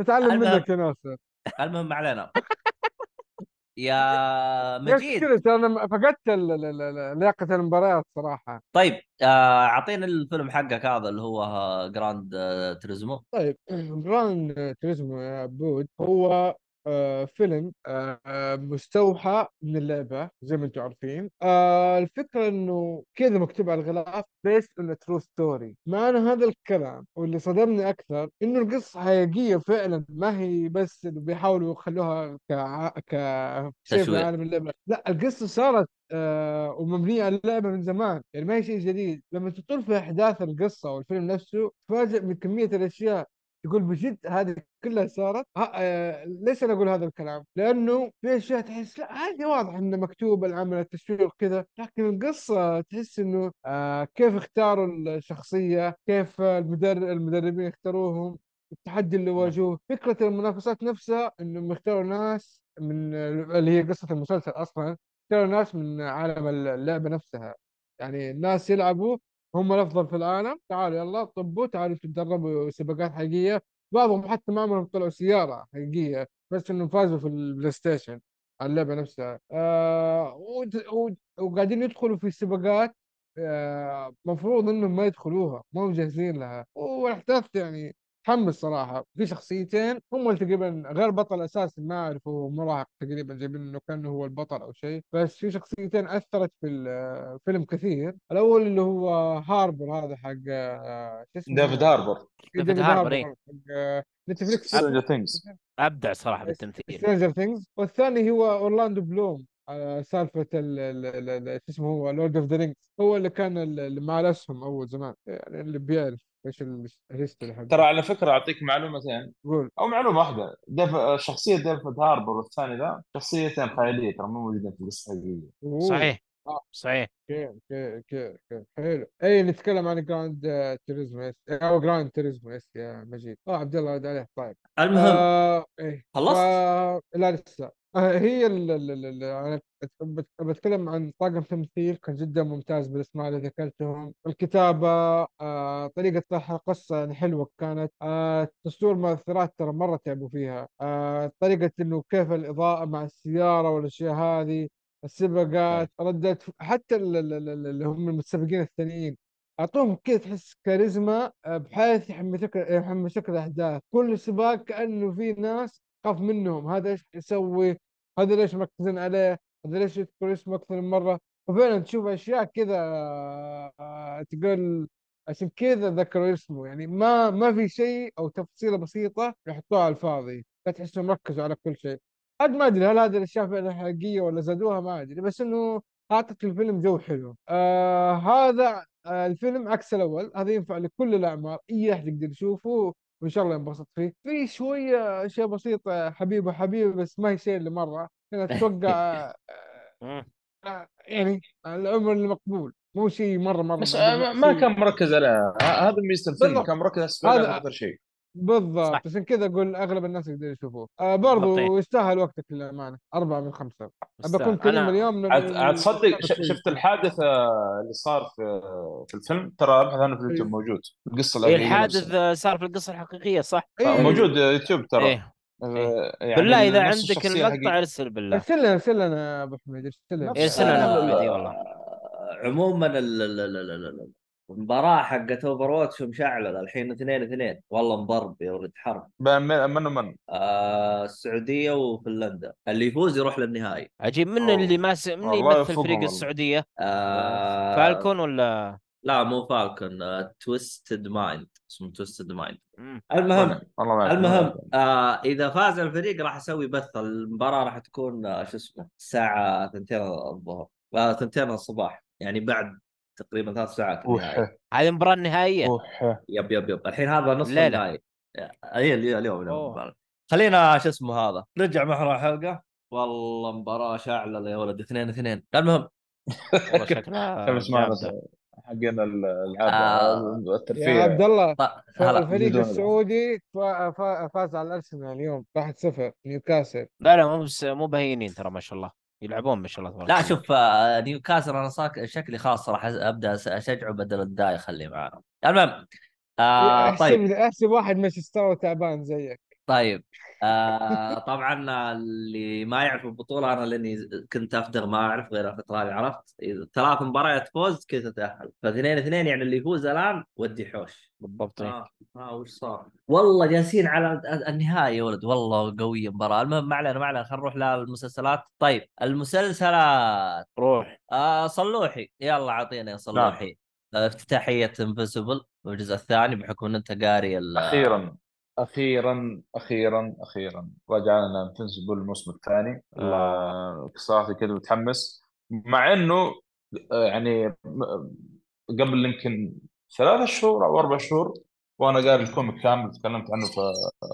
نتعلم المهم. منك يا ناصر. المهم علينا. يا مجيد. أنا فقدت لياقة المباريات صراحة. طيب آه، أعطينا الفيلم حقك هذا اللي هو Gran آه، Turismo طيب Gran Turismo يا عبود هو آه، فيلم آه، آه، مستوحى من اللعبة زي ما أنتم عارفين. آه، الفكرة إنه كذا مكتوب على الغلاف on a true story. معنى هذا الكلام واللي صدمني أكثر إنه القصة حقيقية فعلا ما هي بس إنه بيحاولوا يخلوها ك ك شيء في تشويق. عالم اللعبة. لا القصة صارت آه ومبنية على اللعبة من زمان. يعني ما هي شيء جديد. لما تطول في أحداث القصة والفيلم نفسه تفاجئ من كمية الأشياء تقول بجد هذه كلها صارت؟ ها آه ليش أنا أقول هذا الكلام؟ لأنه في أشياء تحس لا هذه واضح إنه مكتوب العمل التسويق كذا لكن القصة تحس إنه آه كيف اختاروا الشخصية كيف المدرب المدربين اختاروهم التحدي اللي واجهوه. فكرة المنافسات نفسها إنهم يختاروا ناس من اللي هي قصة المسلسل أصلا اختاروا ناس من عالم اللعبة نفسها. يعني الناس يلعبوا هم الأفضل في العالم. تعالوا يلا طبوا تعالوا تتدربوا سباقات حقيقية. بعضهم حتى ما عمرهم طلعوا سيارة حقيقية بس إنهم فازوا في ال PlayStation على اللعبة نفسها. آه وقاعدين يدخلوا في سباقات آه مفروض إنهم ما يدخلوها ما هم جاهزين لها. والأحداث يعني تحمس صراحة في شخصيتين هم اللي تقريبا غير بطل أساسي ما أعرف هو مراهق تقريبا جايبين إنه كان هو البطل أو شيء. بس في شخصيتين أثرت في الفيلم كثير. الأول اللي هو هاربر هذا حق آه، شو اسمه؟ ديفيد هاربر. ديفيد هاربر، إيه. حق آه، Netflix. Stranger Things أبدع صراحة بالتمثيل Stranger Things والثاني هو أورلاندو بلوم على سالفة ال- ال- ال- ال- شو اسمه هو Lord of the Rings هو اللي كان ال- اللي مع الاسهم أول زمان يعني اللي بيعرف. إيش ال- ال history حقه؟ ترى على فكرة أعطيك معلومتين قول. أو معلومة واحدة. ديف... شخصية ديفيد هاربر والثاني ذا شخصيتين خيالية ترى مو موجودين في القصة الحقيقية. أوه. صحيح. صحيح okay okay okay حلو. اي نتكلم عن Gran آه، Turismo S أو Gran Turismo S يا مجيد. آه عبد الله رد عليه طيب. المهم. آه إيه. خلصت؟ ف... لا لسه. آه هي ال... ال... ال... ال... أنا بت- بتكلم عن طاقم تمثيل كان جدا ممتاز بالأسماء اللي ذكرتهم. الكتابة آه طريقة طرح القصة يعني حلوة كانت. آه تصوير المؤثرات ترى مرة تعبوا فيها. آه طريقة إنه كيف الإضاءة مع السيارة والأشياء هذه. السباقات ردت حتى ال- ال- ال- اللي هم المتسابقين الثانيين أعطوهم كذا تحس كاريزما آه، بحيث يحمسك يحمسك الاحداث كل سباق كأنه في ناس خاف منهم. هذا إيش يسوي؟ هذا ليش مركزين عليه؟ هذا ليش يذكر اسمه أكثر من مرة؟ وفعلا تشوف أشياء كذا آه، تقول عشان كذا ذكروا اسمه. يعني ما ما في شيء أو تفصيلة بسيطة يحطوها على الفاضي. لا تحسهم ركزوا على كل شيء. عاد ما أدري هل هذه الأشياء فعلا حقيقية ولا زادوها ما أدري بس إنه أعطت الفيلم جو حلو آه هذا آه الفيلم عكس الأول هذا ينفع لكل الأعمار أي أحد يقدر يشوفه وإن شاء الله ينبسط فيه في شوية أشياء بسيطة حبيبه حبيبه بس ما هي شيء اللي مرة كانت تتوقع مم. آه، يعني العمر المقبول مو شيء مرة مرة بس آه، ما كان مركز على هذا ميزه الفيلم. كان مركز على هذا- أكثر شيء بالضبط. عشان كذا أقول أغلب الناس يقدروا يشوفوه آه برضو إيه. يستاهل وقتك للأمانة أربعة من خمسة. أكون كريم أنا- اليوم تصدق. شفت الحادث اللي صار في في الفيلم ترى أبحث عنه في اليوتيوب إيه. موجود القصة إيه الحقيقيه الحادث صار في القصة الحقيقية صح؟ إيه. آه، موجود يوتيوب ترى إيه آه، يعني بالله إذا عندك المقطع. أرسل بالله ارسل لنا ارسل لنا يا أبو حميد ارسل لنا ارسل لنا أبو حميد والله آه، عموما ال- ال- ال- ال- ال- المباراة حقت Overwatch مشعلة الحين اثنين اثنين. والله مضرب يا ولد حرب بين من من ومن آه السعودية وفنلندا. اللي يفوز يروح للنهائي. عجيب من أوه. اللي ماس من يمثل فريق والله. السعودية؟ آه Falcon ولا؟ لا مو Falcon. آه Twisted Mind اسمه Twisted Mind. المهم والله. المهم آه إذا فاز الفريق راح أسوي بث. المباراة راح تكون آه شو اسمه الساعة 2 الظهر. آه 2 الصباح. يعني بعد تقريبا ثلاث ساعات هذه المباراه النهائيه اوح يب يب يب. الحين هذا نصف الليلة. النهائي. اي اليوم. خلينا شو اسمه هذا؟ نرجع محور الحلقة. والله مباراة شاعلة يا ولد. اثنين اثنين. المهم. شكلها. حقنا الالعاب آه. الترفيه. يا عبد الله الفريق السعودي فا- فا- فاز على الأرسنال اليوم؟ 1-0 نيوكاسل. لا لا مو بس مو بهينين ترى ما شاء الله. يلعبون ما شاء الله تبارك لا. شوف آه، نيوكاسل أنا صاك شكلي خاص راح أبدأ اشجعه بدل الداي اخليه معانا. المهم آه احسب طيب. أحسب واحد مانشستر تعبان زيك. طيب. آه طبعا اللي ما يعرف البطولة أنا لأني كنت أفدغ ما أعرف غير الفترة عرفت؟ ثلاث مباريات فوز كذا تتاهل فاثنين اثنين يعني اللي يفوز الآن ودي حوش. بالضبط إيه. آه آه وش صار؟ والله جالسين على النهايه يا ولد. والله قويه المباراة. المهم ما علينا ما علينا خلينا نروح للمسلسلات. طيب المسلسلات. روح. آه صلوحي. يلا اعطينا يا صلوحي. آه، افتتاحية Invincible الجزء الثاني بحكم إن أنت قاري أخيرا. أخيرا أخيرا أخيرا. رجعنا Invincible الموسم الثاني. آه. صراحة كذا متحمس. مع إنه آه، يعني قبل يمكن ثلاثة شهور أو أربع شهور وأنا قاري ال comic كامل تكلمت عنه في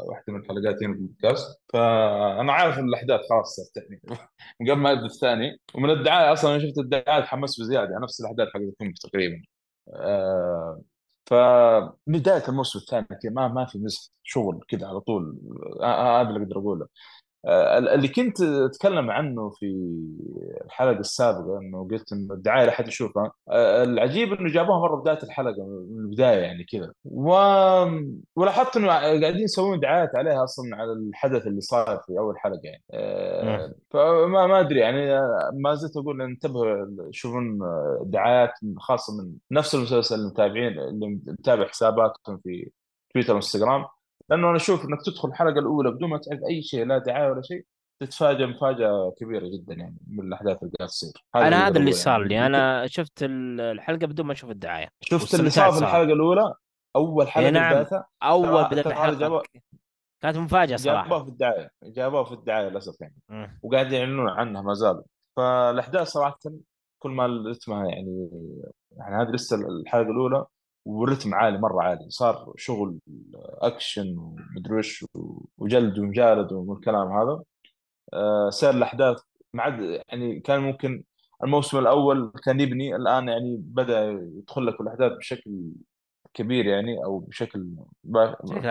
واحدة من الحلقات هنا في البودكاست. فأنا عارف الأحداث خلاص صارت يعني. من قبل ما يبدا الثاني ومن الدعاية أصلا أنا شفت الدعاية تحمست بزيادة. نفس الأحداث حق ال comic تقريبا. آه فبداية الموسم الثاني ما ما في مزح شغل كذا على طول. هذا اللي أقدر أقوله. اللي كنت أتكلم عنه في الحلقة السابقة إنه قلت إنه الدعاية لا احد يشوفها آه، العجيب إنه جابوها مرة بداية الحلقة من البداية يعني كذا. و... ولاحظت إنه قاعدين يسوون دعايات عليها أصلا على الحدث اللي صار في أول حلقة يعني. آه، مم. فما ما أدري يعني آه، ما زلت أقول انتبهوا تشوفون آه، دعايات خاصة من نفس المسلسل المتابعين اللي متابع حساباتهم في تويتر وإنستغرام. لأنه أنا أشوف إنك تدخل الحلقة الأولى بدون ما تعرف أي شيء لا دعاية ولا شيء تتفاجئ مفاجأة كبيرة جدا يعني من الأحداث اللي قاعد تصير. أنا هذا اللي أقوله صار يعني. لي. أنا شفت ال- الحلقة بدون ما أشوف الدعاية. شفت اللي صار في. الحلقة الأولى؟ أول حلقة إيه نعم. بدايتها أول بدايه الحلقة كانت مفاجأة صراحة. جابوها في الدعاية. جابوها في الدعاية للأسف يعني. مم. وقاعد يعلنون عنها ما زالوا. فالأحداث صراحة كل ما رتمها يعني يعني هذه لسه الحلقة الأولى. والرتم عالي مرة عالي. صار شغل اكشن ومدري وش وجلد ومجالد والكلام هذا. آه، سير الأحداث ما عاد يعني كان ممكن الموسم الأول كان يبني الآن يعني بدأ يدخل لك الأحداث بشكل كبير يعني أو بشكل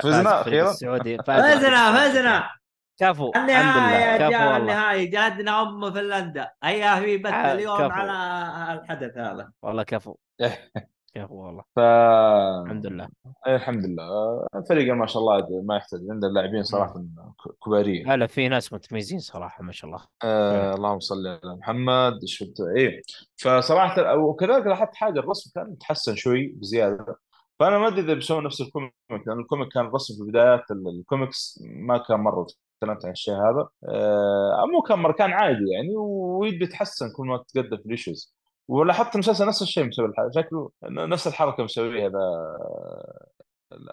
فزنا أخيرا. فزنا. فزنا كفو لله. يا رجال النهاية جادنا ام فنلندا. هيا في بث آه، اليوم كفو. على الحدث هذا. والله كفو. إيه. كفو والله. ف الحمد لله. إيه، الحمد لله. الفريق ما شاء الله ما يحتاج. عنده لاعبين صراحة كبارين. لا لا في ناس متميزين صراحة ما شاء الله. آه اللهم صل على محمد. قلت إيه. فصراحة وكذلك لاحظت حاجة الرسم كان متحسن شوي بزيادة. فأنا ما أدري إذا بيسوون نفس ال comic لأن ال comic كان الرسم في بدايات ال- الكوميكس ما كان مرة تكلمت عن الشيء هذا. آه مو كان مرة كان عادي يعني ويبي يتحسن كل ما تقدم في ال issues ولاحظت المسلسل نفس الشيء مسوي شكله نفس الحركة مسويها ذا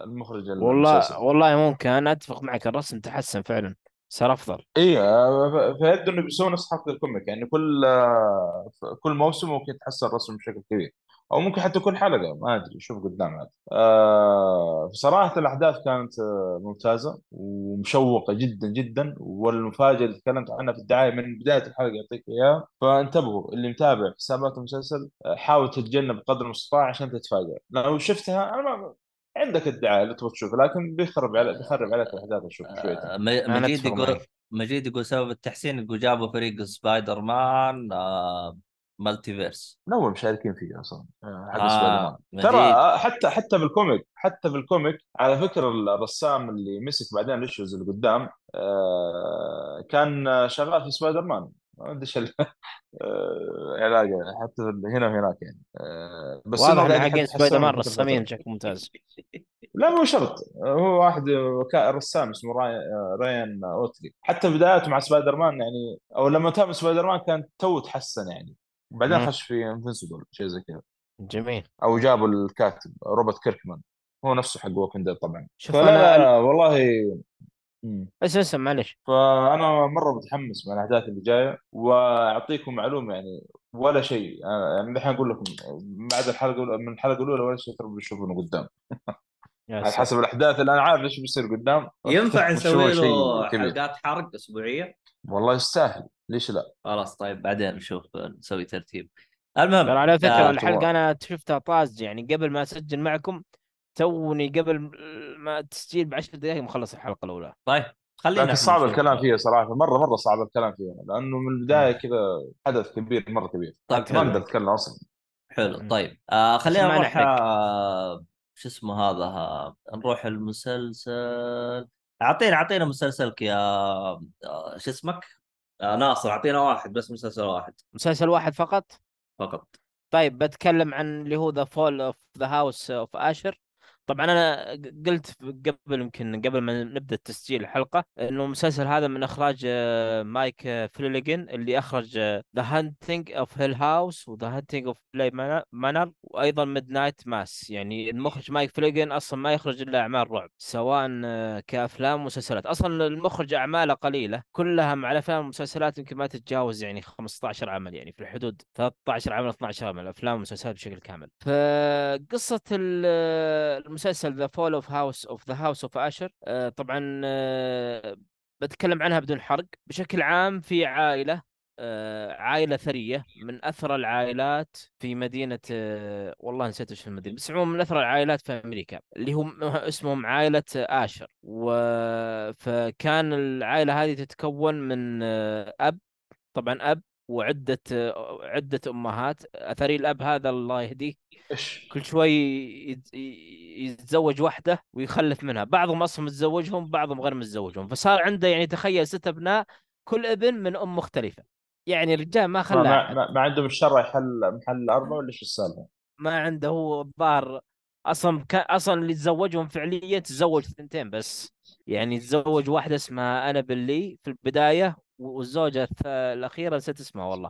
المخرج والله المسلسل. والله ممكن. أنا أتفق معك الرسم تحسن فعلا صار أفضل. إي آه، فيبدو إنه بيسوون نفس حركة ال comic يعني كل آه، كل موسم ممكن يتحسن الرسم بشكل كبير. أو ممكن حتى كل حلقة ما أدري شوف قدام عاد. آه بصراحه الأحداث كانت آه، ممتازة ومشوقة جدا جدا والمفاجأة اللي تكلمت عنها في الدعاية من بداية الحلقة يعطيك إياها. فانتبهوا اللي متابع حسابات المسلسل آه، حاول تتجنب قدر المستطاع عشان تتفاجئ لو شفتها أنا ما عندك الدعاية اللي تبغى تشوف لكن بيخرب عليك بيخرب عليك الأحداث أشوف شويتين آه، أنا مجيد يقول. مجيد يقول سبب التحسين يقول جابوا فريق سبايدر مان آه Multiverse من اول مشاركين فيه أصلا. آه، حق آه، سبايدر مان. مجيد. ترى آه، حتى حتى بال comic حتى بال comic على فكرة الرسام اللي مسك بعدين ال issues اللي قدام آه، كان آه، شغال في سبايدر مان. ما أدري إيش ال- آه، علاقة حتى هنا وهناك يعني. آه، بس واضح إنه إن قاعد حقين سبايدر مان رسامين. بشكل ممتاز. لا مو شرط. هو واحد رسام اسمه راي- رايان اوتلي حتى بداياته مع سبايدر مان يعني أو لما تابع سبايدر مان كان تو تحسن يعني. بعدين. خش في Invincible شيء زي كذا. جميل. أو جابوا الكاتب روبرت كيركمان. هو نفسه حق Walking Dead طبعا. شوف فلا أنا لا والله. بس اسم معلش. فأنا مرة متحمس من الأحداث اللي جاية وأعطيكم معلومة يعني ولا شيء. أنا- يعني الحين أقول لكم بعد الحلقة من الحلقة الأولى ولا شيء ترى بتشوفونه قدام. على. حسب الأحداث اللي أنا عارف إيش بيصير قدام ينفع نسوي له. حلقات حرق أسبوعية؟ والله يستاهل. ليش لا؟ خلاص طيب بعدين نشوف نسوي ترتيب. ترى المهم على فكرة آه، الحلقة أنا شفتها طاز يعني قبل ما أسجل معكم توني قبل ما التسجيل بعشر دقائق مخلص الحلقة الأولى. طيب خلينا لكن صعب. الكلام فيها صراحة مرة مرة صعب الكلام فيها لأنه من البداية كذا حدث كبير مرة كبير. طيب ما أقدر اتكلم أصلا. حلو. طيب. آه خلينا نروح. آه شو اسمه هذا؟ آه نروح المسلسل. أعطينا أعطينا مسلسلك يا آه شو اسمك؟ آه ناصر أعطينا واحد بس مسلسل واحد. مسلسل واحد فقط؟ فقط. طيب بتكلم عن اللي هو The Fall of the House of Usher طبعا أنا قلت قبل يمكن قبل ما نبدأ تسجيل الحلقة إنه المسلسل هذا من إخراج آه، مايك آه، فلانجن اللي إخرج The Haunting of Hill House و The Haunting of Bly Manor وأيضا Midnight Mass يعني المخرج مايك فلانجن أصلا ما يخرج إلا أعمال رعب سواء آه، كأفلام ومسلسلات. أصلا المخرج أعماله قليلة كلها مع الافلام والمسلسلات يمكن ما تتجاوز يعني 15 عمل يعني في الحدود 13 عمل 12 عمل أفلام ومسلسلات بشكل كامل. فقصة المسلسل The Fall of House of the House of Usher طبعا آه، بتكلم عنها بدون حرق. بشكل عام في عائلة آه، عائلة ثرية من اثرى العائلات في مدينة آه، والله نسيت إيش المدينة بس عموما من اثرى العائلات في أمريكا اللي هم اسمهم عائلة اشر و... فكان العائلة هذه تتكون من أب طبعا أب وعدة عدة أمهات. أثري الأب هذا الله يهديه. كل شوي يت- يتزوج واحدة ويخلف منها. بعضهم أصلا متزوجهم بعضهم غير متزوجهم. فصار عنده يعني تخيل ست أبناء كل ابن من أم مختلفة. يعني الرجال ما خلى ما. ما, ما عندهم الشرع يحل محل أربعة ولا إيش السالفة؟ ما عنده هو الظاهر أصلا كان أصلا اللي تزوجهم فعليا تزوج ثنتين بس. يعني تزوج واحدة اسمها أنا باللي في البداية والزوجة الأخيرة نسيت اسمها والله.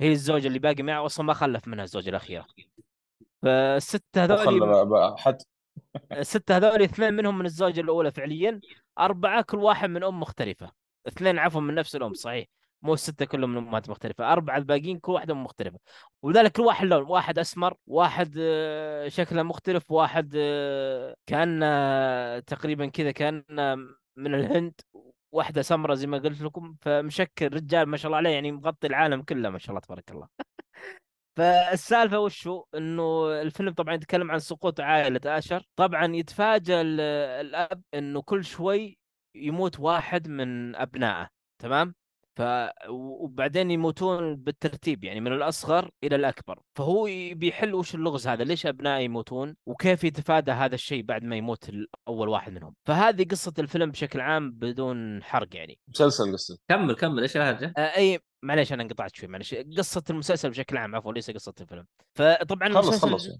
هي الزوجة اللي باقي معه أصلا ما خلف منها الزوجة الأخيرة. فالستة هذول حد. الستة هذول اثنين منهم من الزوجة الأولى فعليا. أربعة كل واحد من أم مختلفة. اثنين عفوا من نفس الأم صحيح. مو الستة كلهم من أمهات مختلفة. أربعة الباقيين كل واحدة أم مختلفة. ولذلك كل واحد لون واحد أسمر واحد آه، شكله مختلف واحد آه، كان آه، تقريبا كذا كان آه، من الهند واحدة سمراء زي ما قلت لكم فمشكل رجال ما شاء الله عليه يعني مغطي العالم كله ما شاء الله تبارك الله. فالسالفة وشو إنه الفيلم طبعا يتكلم عن سقوط عائلة آشر. طبعا يتفاجأ ال- الأب إنه كل شوي يموت واحد من أبنائه تمام؟ ف وبعدين يموتون بالترتيب يعني من الأصغر إلى الأكبر. فهو بيحل وش اللغز هذا؟ ليش أبنائه يموتون؟ وكيف يتفادى هذا الشيء بعد ما يموت أول واحد منهم؟ فهذه قصة الفيلم بشكل عام بدون حرق يعني. مسلسل قصدي كمل كمل. إيش الهرجة؟ آه، أي معليش أنا انقطعت شوي معليش. قصة المسلسل بشكل عام عفوا ليس قصة الفيلم. فطبعا خلص المسلسل خلص آه،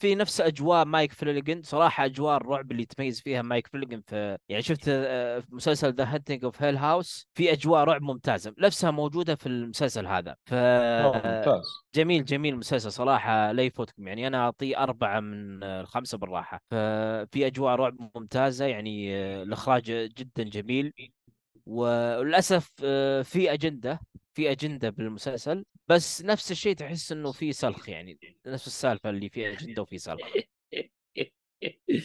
في نفس أجواء مايك فلانجن صراحة أجواء الرعب اللي يتميز فيها مايك فلانجن في يعني شفت آه، في مسلسل The Haunting of Hill House في أجواء رعب ممتازة نفسها موجودة في المسلسل هذا. ف آه، ممتاز. جميل جميل مسلسل صراحة لا يفوتكم. يعني أنا أعطيه أربعة من آه، الخمسة بالراحة. ففي أجواء رعب ممتازة يعني آه، الإخراج جدا جميل. وللأسف آه، في أجندة في أجندة بالمسلسل بس نفس الشيء تحس إنه في سلخ يعني نفس السالفة اللي فيها أجندة وفي سلخ.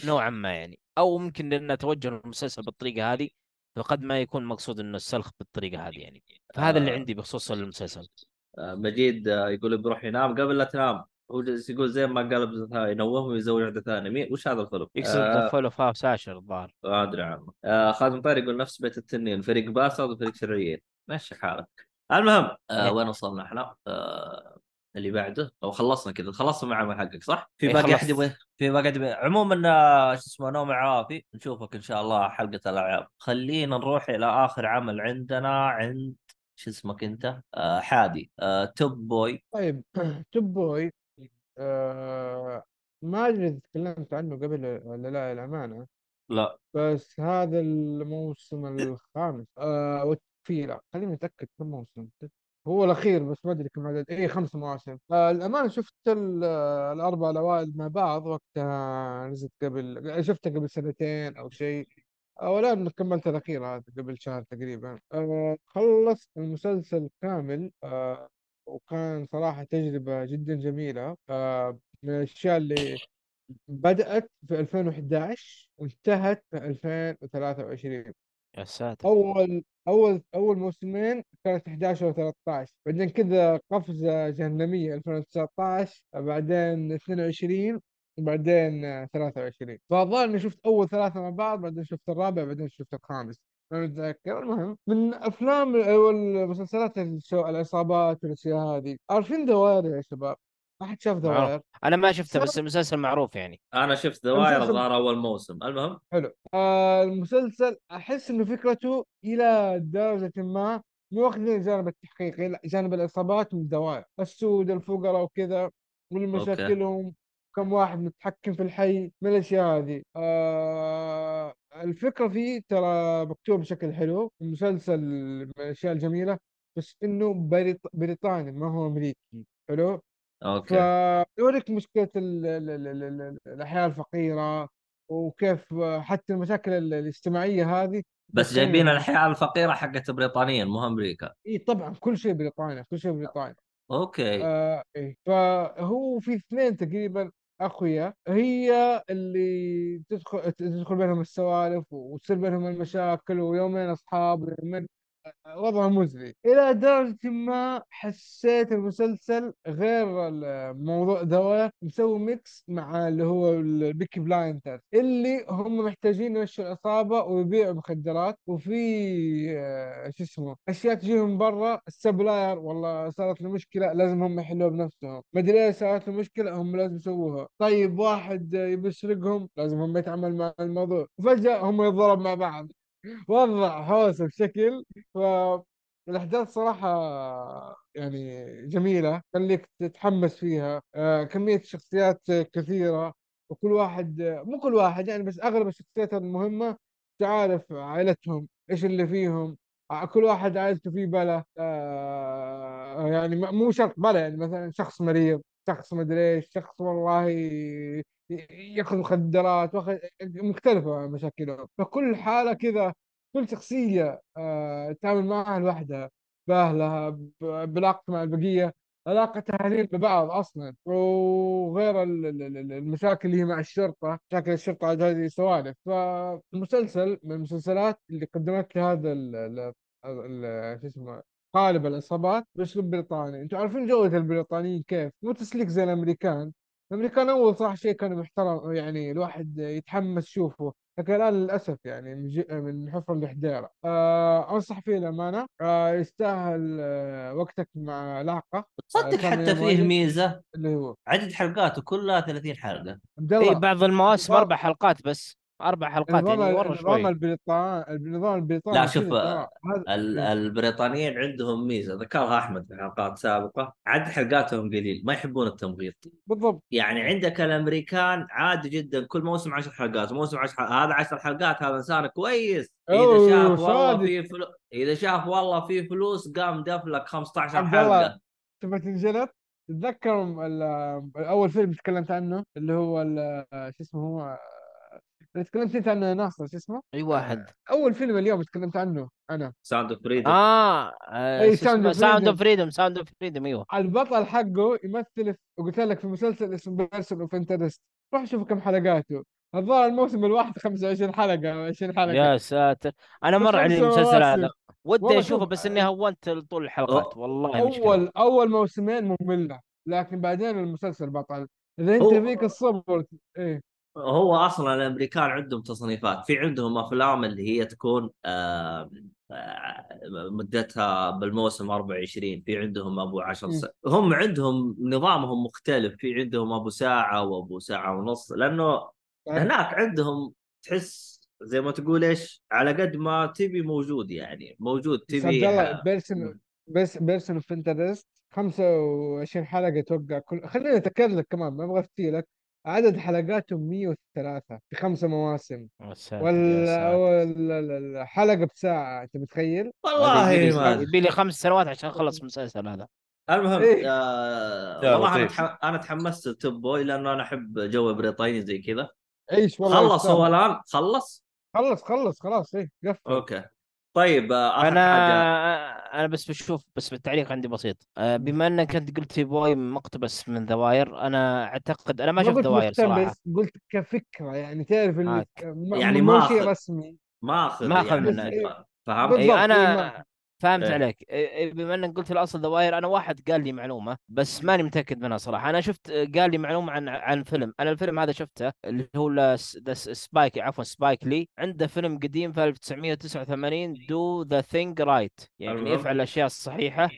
نوعا ما يعني. أو ممكن لأن توجه المسلسل بالطريقة هذه فقد ما يكون مقصود إنه السلخ بالطريقة هذه يعني. فهذا اللي آه. عندي بخصوص المسلسل. آه، مجيد يقول بيروح ينام قبل لا تنام. هو جالس يقول زي ما قال ابن ثاني ينومه ويزوج واحدة ثانية مين وش هذا الفيلم؟ يقصد آه فول اوف هاوس اشر الظاهر ما أدري عنه آه خادم طير يقول نفس بيت التنين فريق باسط وفريق شرعيين مشي حالك المهم آه إيه. وين وصلنا إحنا؟ آه اللي بعده أو خلصنا كذا خلصنا مع العمل حقك صح؟ في إيه، باقي خلصت. احد يبغى في باقي يبغى عموما آه، شو اسمه نوم عافي نشوفك إن شاء الله حلقة الالعاب خلينا نروح إلى آخر عمل عندنا عند شو اسمك أنت؟ آه حادي آه توب بوي طيب توب بوي آه ما أدري إذا تكلمت عنه قبل ولا لا الامانه لا. بس هذا الموسم الخامس. آه لا خليني اتاكد كم موسم. هو الأخير بس ما أدري كم عدد. اي خمس مواسم. آه الامانه شفت آه، الأربع الاوائل مع بعض. وقتها نزلت قبل شفتها قبل سنتين أو شيء. والان كملت الأخير هذا قبل شهر تقريبا. آه خلصت المسلسل كامل. آه وكان صراحة تجربة جدا جميلة. آه من الأشياء اللي بدأت في 2011 وانتهت في 2023 يا ساتر. أول أول أول موسمين كانت 11 و 13 بعدين كذا قفزة جهنمية 2019 بعدين 22 وبعدين آه، 23 فالظاهر إني شفت أول ثلاثة مع بعض بعدين شفت الرابع بعدين شفت الخامس. ما متذكر المهم من أفلام أو المسلسلات الشو- العصابات والأشياء هذه عارفين دوائر يا شباب؟ أحد شاف معروف. دوائر. أنا ما شفته بس المسلسل معروف يعني. أنا شفت دوائر الظاهر أول موسم. المهم؟ حلو. آه المسلسل أحس إنه فكرته إلى درجة ما مو واخذين الجانب التحقيقي لا جانب العصابات والدوائر. السود الفقراء وكذا والمشاكلهم كم واحد متحكم في الحي؟ من الأشياء هذه. آه الفكرة فيه ترى مكتوب بشكل حلو المسلسل من الأشياء الجميلة بس إنه بريط... بريطاني ما هو أمريكي. حلو؟ okay. فيوريك مشكلة ال- ال- ال- ال- ال- الأحياء الفقيرة وكيف حتى المشاكل ال- الاجتماعية هذه. بس جايبين إنه- الحياة الفقيرة حقت بريطانيا مو أمريكا. إي طبعا كل شيء بريطانيا كل شيء بريطانيا okay. آه إيه. فهو في اثنين تقريبا أخويا هي اللي تدخل تدخل بينهم السوالف وتصير بينهم المشاكل ويومين أصحاب ويومين وضع مزري. إلى درجة ما حسيت المسلسل غير الموضوع ذولا مسوي mix مع اللي هو ال Peaky Blinder اللي هم محتاجين يمشوا العصابة ويبيعوا مخدرات وفي آه، شو اسمه أشياء تجيهم برا ال supplier والله صارت له مشكلة لازم هم يحلوها بنفسهم. مدري إيش صارت له مشكلة هم لازم يسووها. طيب واحد يبي يسرقهم لازم هم يتعامل مع الموضوع. وفجأة هم يتضرب مع بعض. وضع حوسه بشكل فالأحداث صراحة يعني جميلة خليك تتحمس فيها. آه، كمية شخصيات كثيرة وكل واحد مو كل واحد يعني بس أغلب الشخصيات المهمة تعرف عائلتهم إيش اللي فيهم. آه، كل واحد عائلته فيه بلا آه، يعني مو شرط بلا يعني مثلا شخص مريض شخص مدري إيش شخص والله ياخذ مخدرات واخذ مختلفة مشاكلهم. فكل حالة كذا كل شخصية آه، تتعامل معها لوحدها بأهلها ب- بالعلاقة مع البقية. علاقة أهاليهم ببعض أصلا. وغير ال- ال- ال- المشاكل اللي هي مع الشرطة مشاكل الشرطة عاد هذه سوالف. فالمسلسل من المسلسلات اللي قدمت لي هذا شو اسمه قالب العصابات بأسلوب بريطاني. أنتم عارفين جودة البريطانيين كيف؟ مو تسليك زي الأمريكان. الأمريكان أول صراحة شيء كانوا محترم يعني الواحد يتحمس يشوفه لكن الآن للأسف يعني من, جي من حفر الحديرة. آه أنصح فيه الامانة آه يستاهل آه وقتك مع لعقة تصدق كان حتى فيه ميزة. اللي هو. عدد حلقاته كلها 30 حلقة. عبد الله بعض المواسم أربع حلقات بس. أربع حلقات النظام يعني النظام شوي. البريطاني النظام البريطاني لا شوف. البريطانيين عندهم ميزة ذكرها أحمد في حلقات سابقة عدد حلقاتهم قليل ما يحبون التمغيط. بالضبط. يعني عندك الأمريكان عادي جدا كل موسم 10 حلقات موسم 10 حلقات. هذا 10 حلقات هذا انسان كويس. إذا شاف والله. في فلوس إذا شاف والله في فلوس قام دفلك 15 عبد الله حلقه شفت انجلط تتذكر ال- أول فيلم تكلمت عنه اللي هو ال- شو اسمه هو؟ اللي تكلمت أنت عنه يا ناصر شو اسمه؟ أي واحد. أول فيلم اليوم تكلمت عنه أنا. ساوند اوف فريدم آه of ساوند Freedom. اوف فريدم ساوند اوف فريدم أيوه. البطل حقه يمثل في- قلت لك في مسلسل اسمه Person of Interest روح شوف كم حلقاته. الظاهر الموسم الواحد 25 حلقة أو 20 حلقة. يا ساتر. أنا مر علي المسلسل. هذا. ودي أشوفه شوف، بس إني هونت طول الحلقات. والله مشكله أول أول موسمين مملة لكن بعدين المسلسل بطل. إذا أنت فيك الصبر إيه. هو أصلا الأمريكان عندهم تصنيفات. في عندهم أفلام اللي هي تكون آه، آه، مدتها بالموسم 24 في عندهم أبو 10 مم. ساعات هم عندهم نظامهم مختلف. في عندهم أبو ساعة وأبو ساعة ونص. لأنه. هناك عندهم تحس زي ما تقول إيش؟ على قد ما تبي موجود يعني. موجود تبي الله بيرسون بس Person of Interest. 25 حلقة أتوقع كل خليني اتاكد لك كمان ما أبغى أفتي لك. عدد حلقاته 103 في خمسة مواسم. يا ساتر يا ولا ساتر. ولا- الحلقة بساعة أنت متخيل؟ والله ما يبي لي خمس سنوات عشان أخلص المسلسل هذا. المهم إيه. آه والله أنا. تح... أنا تحمست ل Top Boy لأنه أنا أحب جو بريطاني زي كذا. عيش والله خلص. هو الآن؟ خلص؟ خلص خلص خلاص إيه قفل. أوكي. طيب آه آخر أنا حاجة أنا بس بشوف بس بالتعليق عندي بسيط آه، بما إنك أنت قلت Boy مقتبس من The Wire أنا أعتقد أنا ما شفت The Wire صراحة مقتبس قلت كفكرة يعني تعرف اللي. م- يعني مو ما شيء. رسمي ماخذ ما أخذ يعني منه. فهمت بالضبط. اي إيه، أنا ما- فهمت إيه. عليك. إيه، بما إنك قلت الأصل The Wire أنا واحد قال لي معلومة بس ماني متأكد منها صراحة. أنا شفت قال لي معلومة عن عن فيلم. أنا الفيلم هذا شفته اللي هو the Spike عفوا Spike Lee عنده فيلم قديم في 1989 دو ذا ثينج رايت يعني. يفعل الأشياء الصحيحة.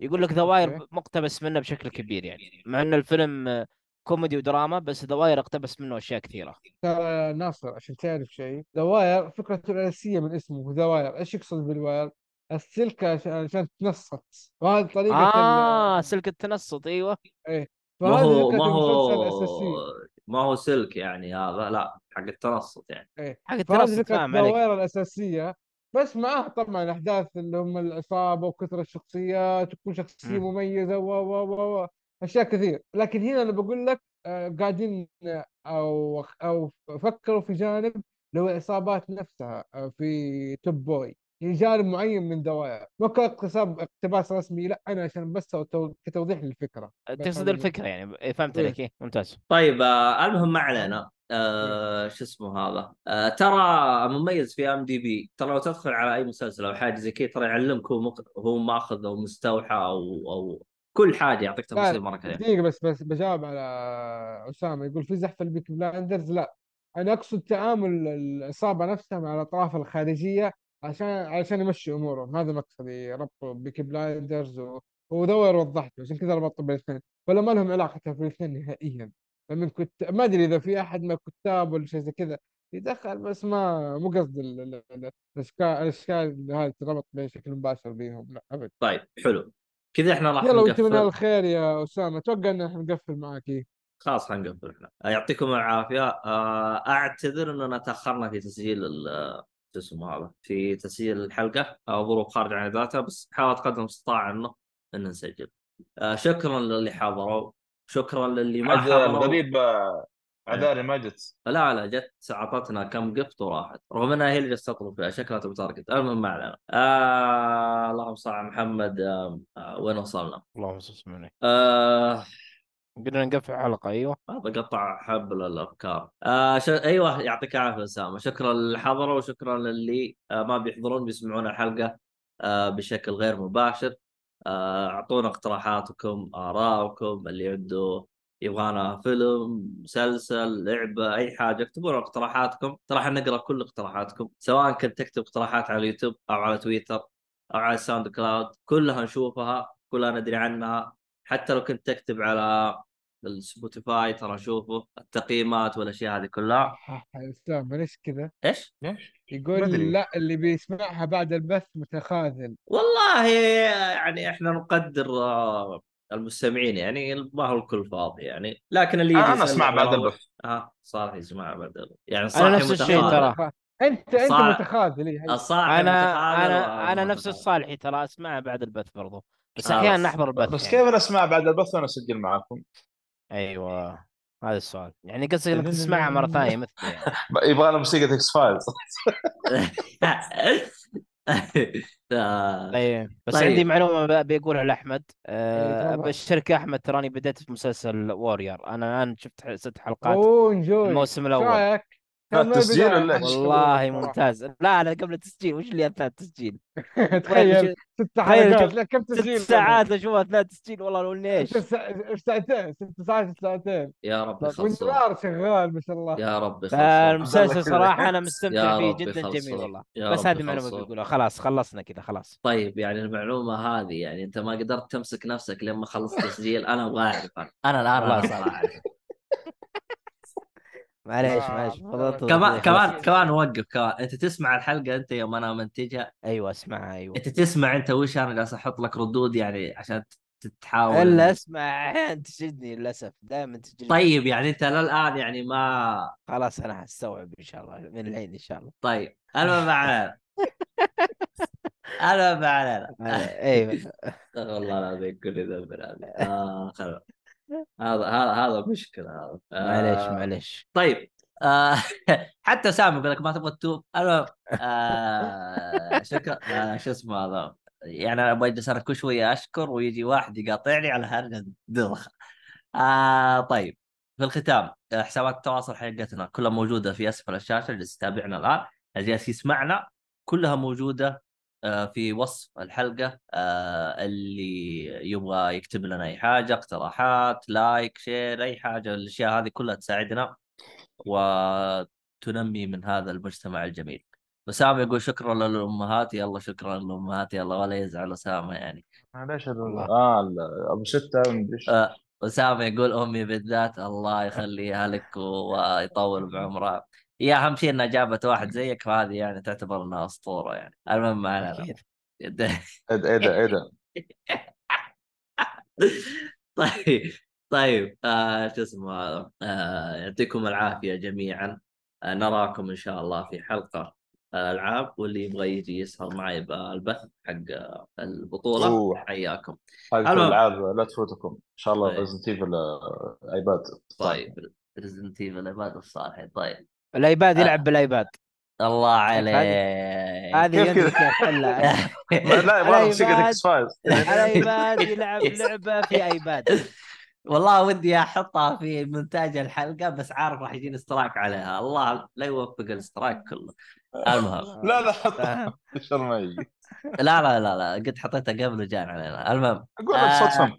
يقول لك The Wire أوكي. مقتبس منه بشكل كبير يعني. مع إن الفيلم آه، كوميدي ودراما بس The Wire اقتبس منه أشياء كثيرة. ترى ناصر عشان تعرف شيء The Wire فكرته الرئيسية من اسمه The Wire إيش يقصد بال wire؟ السلك عشان عشان تنصت. وهذه طريقة ال- آه سلك التنصت أيوه. ما فهذه هو ما المسلسل هو ما هو سلك يعني هذا لا حق التنصت يعني. إيه. حق فهذه التنصت فاهم عليك. The Wire الأساسية. بس معاه طبعا أحداث اللي هم العصابة وكثرة الشخصيات وكل شخصية مم. مميزة و و و و أشياء كثير. لكن هنا أنا بقول لك آه، قاعدين آه، أو أو فكروا في جانب هو العصابات نفسها آه، في Top Boy. يعني جانب معين من The Wire ما كان اقتصاب اقتباس رسمي لا أنا عشان بس تو- كتوضيح للفكرة. بس تقصد الفكرة يعني إيه، فهمت إيه. عليك إيه ممتاز. طيب آه المهم ما علينا. آه شو اسمه هذا؟ آه ترى مميز في IMDb ترى لو تدخل على أي مسلسل أو حاجة زي كذا ترى يعلمك هو مق... هو ماخذ أو مستوحى أو أو كل حاجة يعطيك تفاصيل مرة كثير دقيقة بس بس بجاوب على أسامة. يقول في زحف البيك بلايندرز لا. أنا أقصد تعامل العصابة نفسها مع الأطراف الخارجية عشان عشان يمشي أمورهم. هذا مقصدي. ربط بيك بلايندرز و... ودور وضحته عشان كذا ربطت بين الاثنين ولا ما لهم علاقة في الاثنين نهائيا. لما كنت ما أدري إذا في أحد من الكتاب ولا شيء زي كذا يدخل بس ما مو قصد ال- ال- ال- الأشكال الأشكال اللي هذه تربط بشكل مباشر بيهم لا أبد طيب حلو. كذا إحنا راح يلا وأنت من الخير يا أسامة. أتوقع إن إحنا نقفل معك إيه. خلاص حنقفل إحنا. يعطيكم العافية. آه أعتذر إننا تأخرنا في تسجيل شو اسمه هذا في تسجيل الحلقة آه ظروف خارجه عن ذاتها بس حاول قدر المستطاع أنه ان نسجل. آه شكرا للي حضروا شكرا للي ما حضروا. الغريب عدالي ما جت. لا لا جت أعطتنا كم قفط وراحت. رغم إنها هي اللي جالسه تطلب فيها شكلها تبي تارجت. المهم ما علينا. آه اللهم صل على محمد آه آه وين وصلنا؟ اللهم صل على آه قلنا نقفل حلقة أيوه. هذا قطع حبل الافكار آه ش... أيوه يعطيك العافية أسامة. شكرا للي حضروا وشكرا للي آه ما بيحضرون بيسمعون الحلقة آه بشكل غير مباشر. آه، أعطونا اقتراحاتكم ارائكم اللي عنده يبغانا فيلم مسلسل لعبة أي حاجة اكتبوا لنا اقتراحاتكم. ترى نقرأ كل اقتراحاتكم سواء كنت تكتب اقتراحات على اليوتيوب أو على تويتر أو على ال SoundCloud كلها نشوفها كلها ندري عنها. حتى لو كنت تكتب على ال Spotify ترى نشوفه التقييمات والأشياء هذه كلها اسلام ليش كذا؟ إيش؟ ليش؟ يقول. لا اللي بيسمعها بعد البث متخاذل والله يعني إحنا نقدر آه، المستمعين يعني ما هو الكل فاضي يعني لكن اللي يجي أنا أسمع بعد البث آه صالح يسمع بعد البث. يعني أنا صاحي نفس الشيء. ترى. انت أنت صار- متخاذل إيه، أنا متخاذل أنا أنا نفس. الصالحي ترى اسمعها بعد البث برضو بس خلاص. أحيانا نحضر البث بس يعني. كيف اسمع بعد البث وأنا أسجل معاكم؟ أيوه هذا السؤال. يعني قصدك إنك تسمعها مرة ثانية مثل يعني. يبغى لنا موسيقى X-Files. آه، طيب بس طيب. عندي معلومة ب- بيقولها لأحمد. أه تفضل. بشرك يا أحمد تراني بديت في مسلسل Warrior أنا الان شفت ست حلقات أوه الموسم الأول. رأيك؟ لا، كمل تسجيل بداية. ولا إيش؟ والله ممتاز. لا لا قبل التسجيل وش اللي أثناء التسجيل؟ تخيل ست حلقات. لا كم ست تسجيل؟ ساعات اشوفها أثناء التسجيل. والله لو إني إيش. ست سا- ساعتين؟ ست ساعات ساعتين. يا رب يخلصون والنار شغال ما شاء الله. يا رب كذا. صراحة أنا مستمتع فيه جدا. جميل والله. بس هذه معلومة يخلصون. بيقولها خلاص خلصنا كذا خلاص. طيب يعني المعلومة هذه يعني أنت ما قدرت تمسك نفسك لما خلصت تسجيل. أنا أبغى أعرف. أنا أنا الان. أنا صراحة. معليش آه، معليش. كمان. كمان كمان وقف كمان. أنت تسمع الحلقة أنت يوم أنا منتجها أيوه اسمعها أيوه. أنت تسمع أنت وش أنا جالس أحط لك ردود يعني عشان تحاول إلا أسمع. أحيانا تشدني للأسف. دائما تجلد طيب يعني أنت للآن يعني ما خلاص أنا حستوعب إن شاء الله من الحين إن شاء الله. طيب. أنا ما علينا. أنا ما علينا. أيوه. والله العظيم كل ذنب آه خلاص هذا هذا هذا مشكلة هذا. معليش آه، معليش. طيب آه حتى سامي يقول لك ما تبغى تتوب. أنا آه شكرا آه شو اسمه هذا؟ يعني أنا أبغى أجلس أنا كل شوية أشكر ويجي واحد يقاطعني على هرجه دلخه آه طيب في الختام آه، حسابات التواصل حقتنا كلها موجودة في أسفل الشاشة اللي يتابعنا الآن. اللي جالس يسمعنا كلها موجودة في وصف الحلقة آه، اللي يبغى يكتب لنا أي حاجة اقتراحات like share أي حاجة الأشياء هذه كلها تساعدنا وتنمي من هذا المجتمع الجميل. وسام يقول شكرا للأمهات يلا شكرا للأمهات يلا ولا يزعل اسامه يعني. ليش ال- والله. آه أبو ستة إيش آه، اسامه يقول أمي بالذات الله يخليها لك ويطول بعمرها. هي أهم شيء إنها جابت واحد زيك فهذه يعني تعتبر إنها أسطورة يعني المهم ما علينا. إيه ده إيه ده ده طيب طيب آه شو اسمه هذا آه يعطيكم العافية جميعا آه نراكم إن شاء الله في حلقة الالعاب واللي يبغى يجي يسهر معي بالبث حق آه، البطولة أوه. حياكم المهم. الالعاب لا تفوتكم إن شاء الله طيب. Resident Evil ايباد طيب ريزنت ايفل الصالحين طيب الآيباد آه. يلعب بالآيباد. الله عليك. هذه كيف كذا؟ لا يبغى موسيقى. إكس فايلز الآيباد يلعب لعبة في آيباد. والله ودي أحطها في مونتاج الحلقة بس عارف راح يجيني اشتراك عليها. الله لا يوفق الاشتراك كله. المهم. لا لا حطها شر ما يجي؟ لا لا لا لا قد حطيتها قبل وجان علينا. المهم. أقول بصوت آه. فم.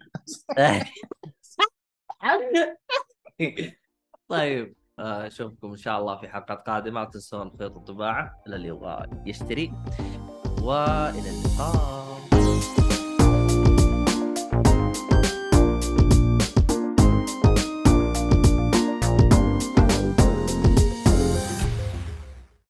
طيب. آه، أشوفكم إن شاء الله في حلقات قادمة. لا تنسون خيط الطباعه للي يبغى يشتري. وإلى اللقاء.